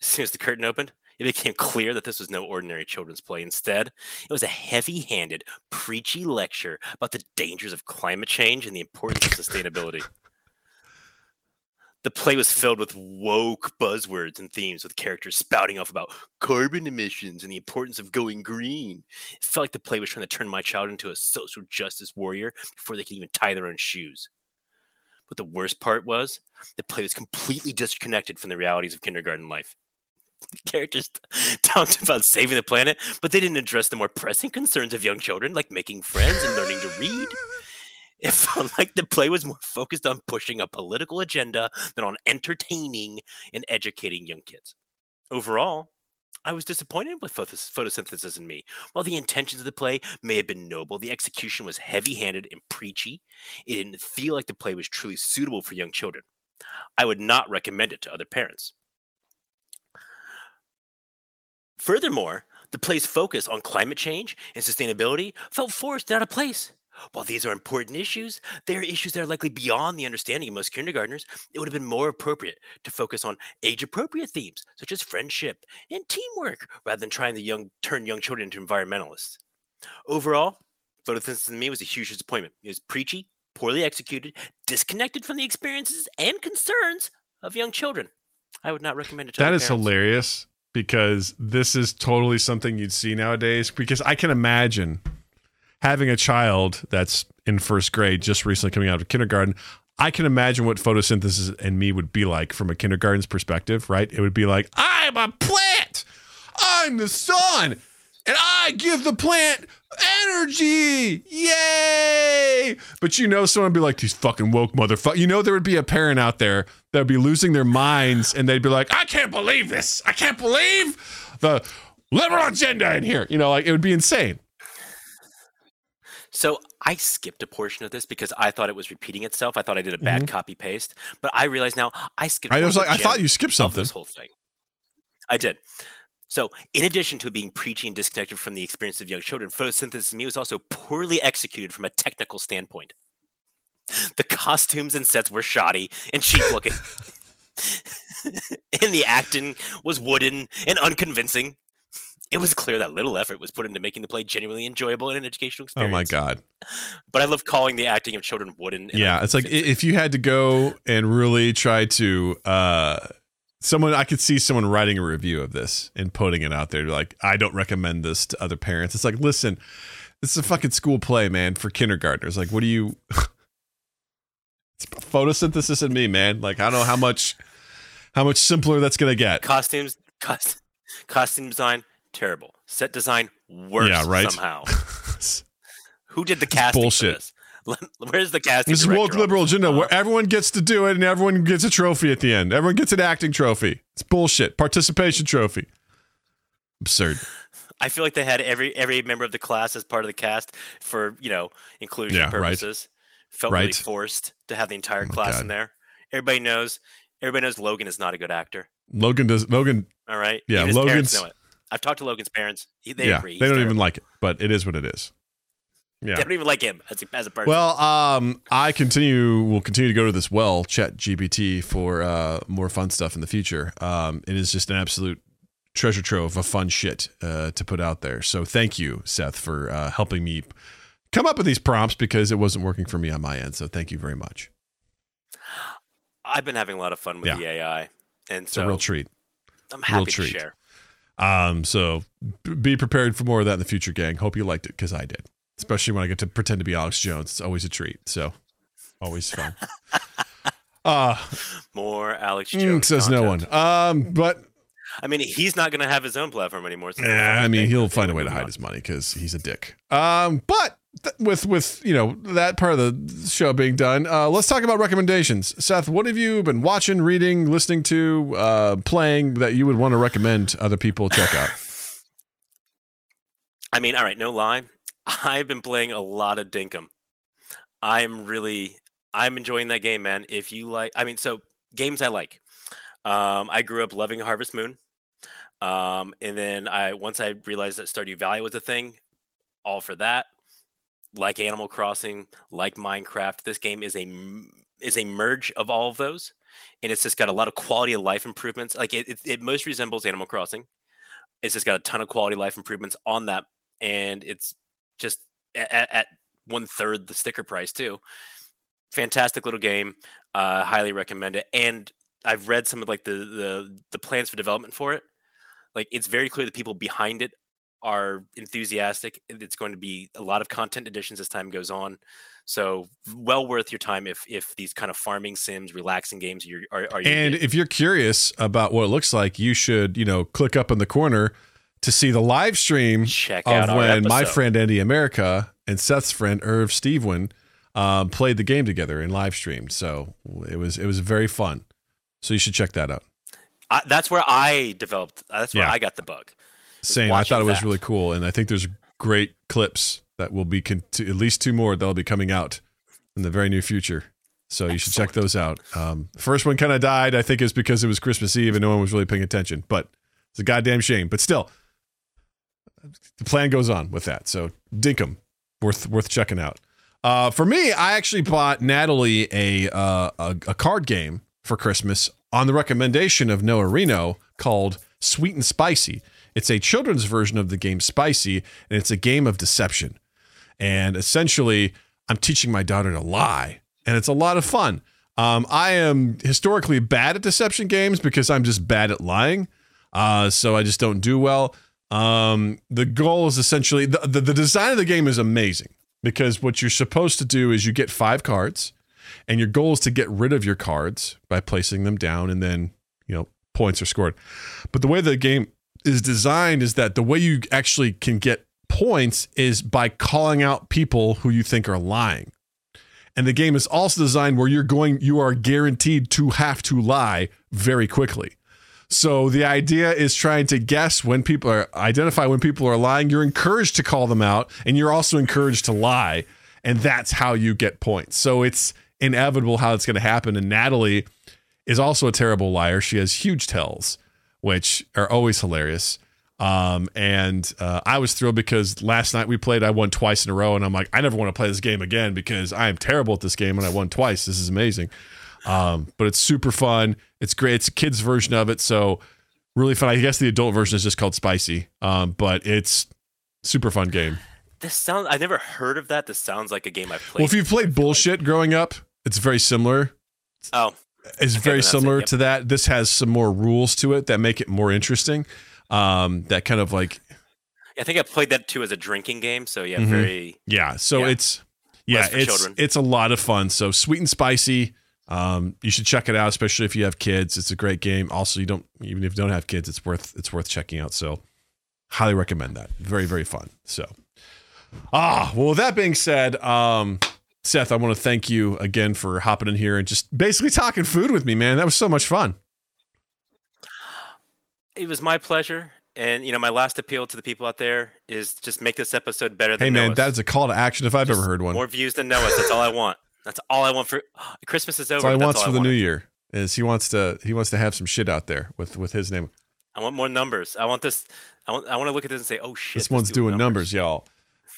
as soon as the curtain opened, it became clear that this was no ordinary children's play. Instead, it was a heavy handed, preachy lecture about the dangers of climate change and the importance of sustainability. The play was filled with woke buzzwords and themes, with characters spouting off about carbon emissions and the importance of going green. It felt like the play was trying to turn my child into a social justice warrior before they could even tie their own shoes. But the worst part was the play was completely disconnected from the realities of kindergarten life. The characters talked about saving the planet, but they didn't address the more pressing concerns of young children, like making friends and learning to read. It felt like the play was more focused on pushing a political agenda than on entertaining and educating young kids. Overall, I was disappointed with photosynthesis in me. While the intentions of the play may have been noble, the execution was heavy handed and preachy. It didn't feel like the play was truly suitable for young children. I would not recommend it to other parents. Furthermore, the play's focus on climate change and sustainability felt forced and out of place. While these are important issues, they are issues that are likely beyond the understanding of most kindergartners. It would have been more appropriate to focus on age-appropriate themes such as friendship and teamwork, rather than trying to young turn young children into environmentalists. Overall, photosynthesis in me was a huge disappointment. It was preachy, poorly executed, disconnected from the experiences and concerns of young children. I would not recommend it to That parents. hilarious because this is totally something you'd see nowadays. Because I can imagine having a child that's in first grade, just recently coming out of kindergarten. I can imagine what photosynthesis and me would be like from a kindergarten's perspective, right? It would be like, I'm a plant, I'm the sun, and I give the plant energy. Yay! But you know, someone would be like, these fucking woke motherfuckers. You know, there would be a parent out there would be losing their minds and they'd be like, I can't believe this. I can't believe the liberal agenda in here. You know, like it would be insane. So I skipped a portion of this because I thought it was repeating itself. I thought I did a bad copy paste, but I realize now I skipped. Mm-hmm. I was like, I thought you skipped something. This whole thing. I did. So, in addition to being preachy and disconnected from the experience of young children, photosynthesis to me was also poorly executed from a technical standpoint. The costumes and sets were shoddy and cheap looking. and the acting was wooden and unconvincing. It was clear that little effort was put into making the play genuinely enjoyable and an educational experience. Oh my god. But I love calling the acting of children wooden. and Yeah, it's like if you had to go and really try to uh someone I could see someone writing a review of this and putting it out there like I don't recommend this to other parents. It's like, listen, this is a fucking school play, man, for kindergartners. Like, what do you It's photosynthesis in me, man. Like I don't know how much how much simpler that's going to get. costumes, cost, costume design, terrible. Set design, worse Yeah, right. somehow. Who did the casting bullshit. for this? Where's the casting? This is woke liberal agenda where uh-huh. everyone gets to do it and everyone gets a trophy at the end. Everyone gets an acting trophy. It's bullshit. Participation trophy. Absurd. I feel like they had every every member of the class as part of the cast for you know inclusion purposes. Right. Felt really Right. forced to have the entire Oh class God. in there. Everybody knows. Everybody knows Logan is not a good actor. Logan does Logan All right. Yeah, Even his parents Logan's- know it. I've talked to Logan's parents. He- They yeah, agree. they don't even like it, but it is what it is. Yeah. They don't even like him as a, as a person. Well, um, I continue will continue to go to this well, Chat GPT, for uh, more fun stuff in the future. Um, it is just an absolute treasure trove of fun shit uh, to put out there. So thank you, Seth, for uh, helping me come up with these prompts because it wasn't working for me on my end. So thank you very much. I've been having a lot of fun with Yeah. the AI, and It's so a real treat. I'm happy to treat. share. Um, so be prepared for more of that in the future, gang. Hope you liked it because I did. Especially when I get to pretend to be Alex Jones. It's always a treat. So always fun. uh More Alex mm, Jones. says no one. Um, but I mean, he's not going to have his own platform anymore. so Yeah, I mean, he'll find a way to hide on. his money because he's a dick. Um, but th- with with you know that part of the show being done, uh, let's talk about recommendations. Seth, what have you been watching, reading, listening to, uh, playing that you would want to recommend other people check out? I mean, all right, no lie. I've been playing a lot of Dinkum. I'm really, I'm enjoying that game, man. If you like, I mean, so games I like. Um, I grew up loving Harvest Moon. Um, and then I once I realized that Stardew Valley was a thing, all for that. Like Animal Crossing, like Minecraft, this game is a is a merge of all of those, and it's just got a lot of quality of life improvements. Like it, it, it most resembles Animal Crossing. It's just got a ton of quality of life improvements on that, and it's just at, at one third the sticker price too. Fantastic little game. Uh, highly recommend it. And I've read some of like the the the plans for development for it. Like it's very clear the people behind it are enthusiastic. It's going to be a lot of content additions as time goes on. So well worth your time if if these kind of farming sims, relaxing games you're, are are you And if you're curious about what it looks like, you should you know click up in the corner to see the live stream check out of when my friend Andy America and Seth's friend Irv Stevewin um, played the game together and live streamed. So it was it was very fun. So you should check that out. I, that's where I developed. That's where Yeah. I got the bug. Same. I thought it was that. really cool, and I think there's great clips that will be con- at least two more that'll be coming out in the very near future. So you should check those out. Um, the first one kind of died. I think is because it was Christmas Eve and no one was really paying attention. But it's a goddamn shame. But still, the plan goes on with that. So Dinkum, worth worth checking out. Uh, for me, I actually bought Natalie a, uh, a a card game for Christmas on the recommendation of Noah Reno called Sweet and Spicy. It's a children's version of the game Spicy, and it's a game of deception. And essentially, I'm teaching my daughter to lie, and it's a lot of fun. Um, I am historically bad at deception games because I'm just bad at lying. Uh, so I just don't do well. Um, the goal is essentially the, the, the design of the game is amazing because what you're supposed to do is you get five cards, and your goal is to get rid of your cards by placing them down, and then you know points are scored. But the way the game is designed is that the way you actually can get points is by calling out people who you think are lying. And the game is also designed where you're going, you are guaranteed to have to lie very quickly. So the idea is trying to guess when people are identify when people are lying. You're encouraged to call them out, and you're also encouraged to lie, and that's how you get points. So it's inevitable how it's going to happen. And Natalie is also a terrible liar. She has huge tells, which are always hilarious. Um, and uh, I was thrilled because last night we played, I won twice in a row, and I'm like, I never want to play this game again because I am terrible at this game, and I won twice. This is amazing. Um, but it's super fun. It's great. It's a kid's version of it, so really fun. I guess the adult version is just called Spicy, um, but it's super fun game. This sounds. I never heard of that. This sounds like a game I've played. Well, if you've played bullshit growing up, it's very similar. oh, It's very that's it, similar yep. to that. This has some more rules to it that make it more interesting. Um, that kind of like I think I played that too as a drinking game. So yeah, Mhm. very. Yeah, so Yeah. it's yeah, it's children. it's a lot of fun. So sweet and spicy. Um, you should check it out, especially if you have kids. It's a great game. Also, you don't even if you don't have kids, it's worth it's worth checking out. So highly recommend that. Very very fun. So ah, well, with that being said, um, Seth, I want to thank you again for hopping in here and just basically talking food with me, man. That was so much fun. It was my pleasure, and you know, my last appeal to the people out there is just make this episode better than Hey, man, that is a call to action if I've Just ever heard one. More views than Noah's. That's all I want. That's all I want for Christmas is over. That's all he That's wants all for I the new year. Is he wants to he wants to have some shit out there with with his name. I want more numbers. I want this. I want. I want to look at this and say, "Oh shit!" this one's doing numbers, y'all.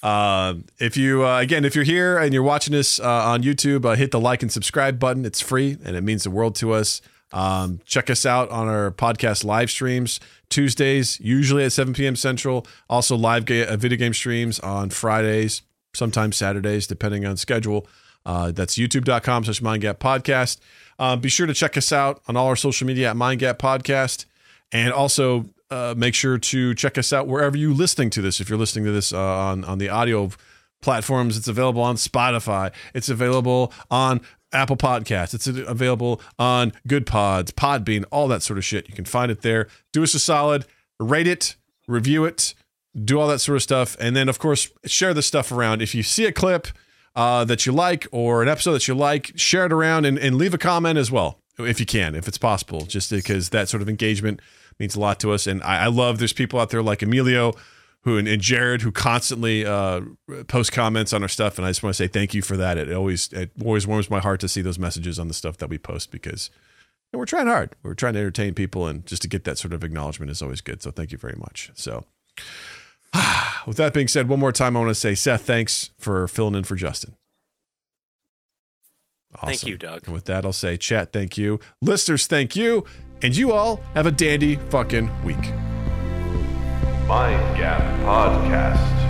Uh, if you uh, again, if you're here and you're watching this uh, on YouTube, uh, hit the like and subscribe button. It's free and it means the world to us. Um, check us out on our podcast live streams Tuesdays, usually at 7 p.m. Central. Also, live ga- uh, video game streams on Fridays, sometimes Saturdays, depending on schedule. That's youtube.com slash mindgap podcast. Be sure to check us out on all our social media at mindgap podcast. And also uh, make sure to check us out wherever you're listening to this. If you're listening to this uh, on, on the audio platforms, it's available on Spotify. It's available on Apple Podcasts. It's available on Goodpods, Podbean, all that sort of shit. You can find it there. Do us a solid, rate it, review it, do all that sort of stuff. And then, of course, share this stuff around. If you see a clip uh, that you like or an episode that you like, share it around and, and leave a comment as well, if you can, if it's possible, just because that sort of engagement means a lot to us. And I, I love there's people out there like Emilio who and, and Jared who constantly uh, post comments on our stuff. And I just want to say thank you for that. It always it always warms my heart to see those messages on the stuff that we post because you know, we're trying hard. We're trying to entertain people, and just to get that sort of acknowledgement is always good. So thank you very much. So. With that being said, one more time, I want to say, Seth, thanks for filling in for Justin. Thank you, Doug. And with that, I'll say, chat, thank you. Listeners, thank you. And you all have a dandy fucking week. Mind Gap Podcast.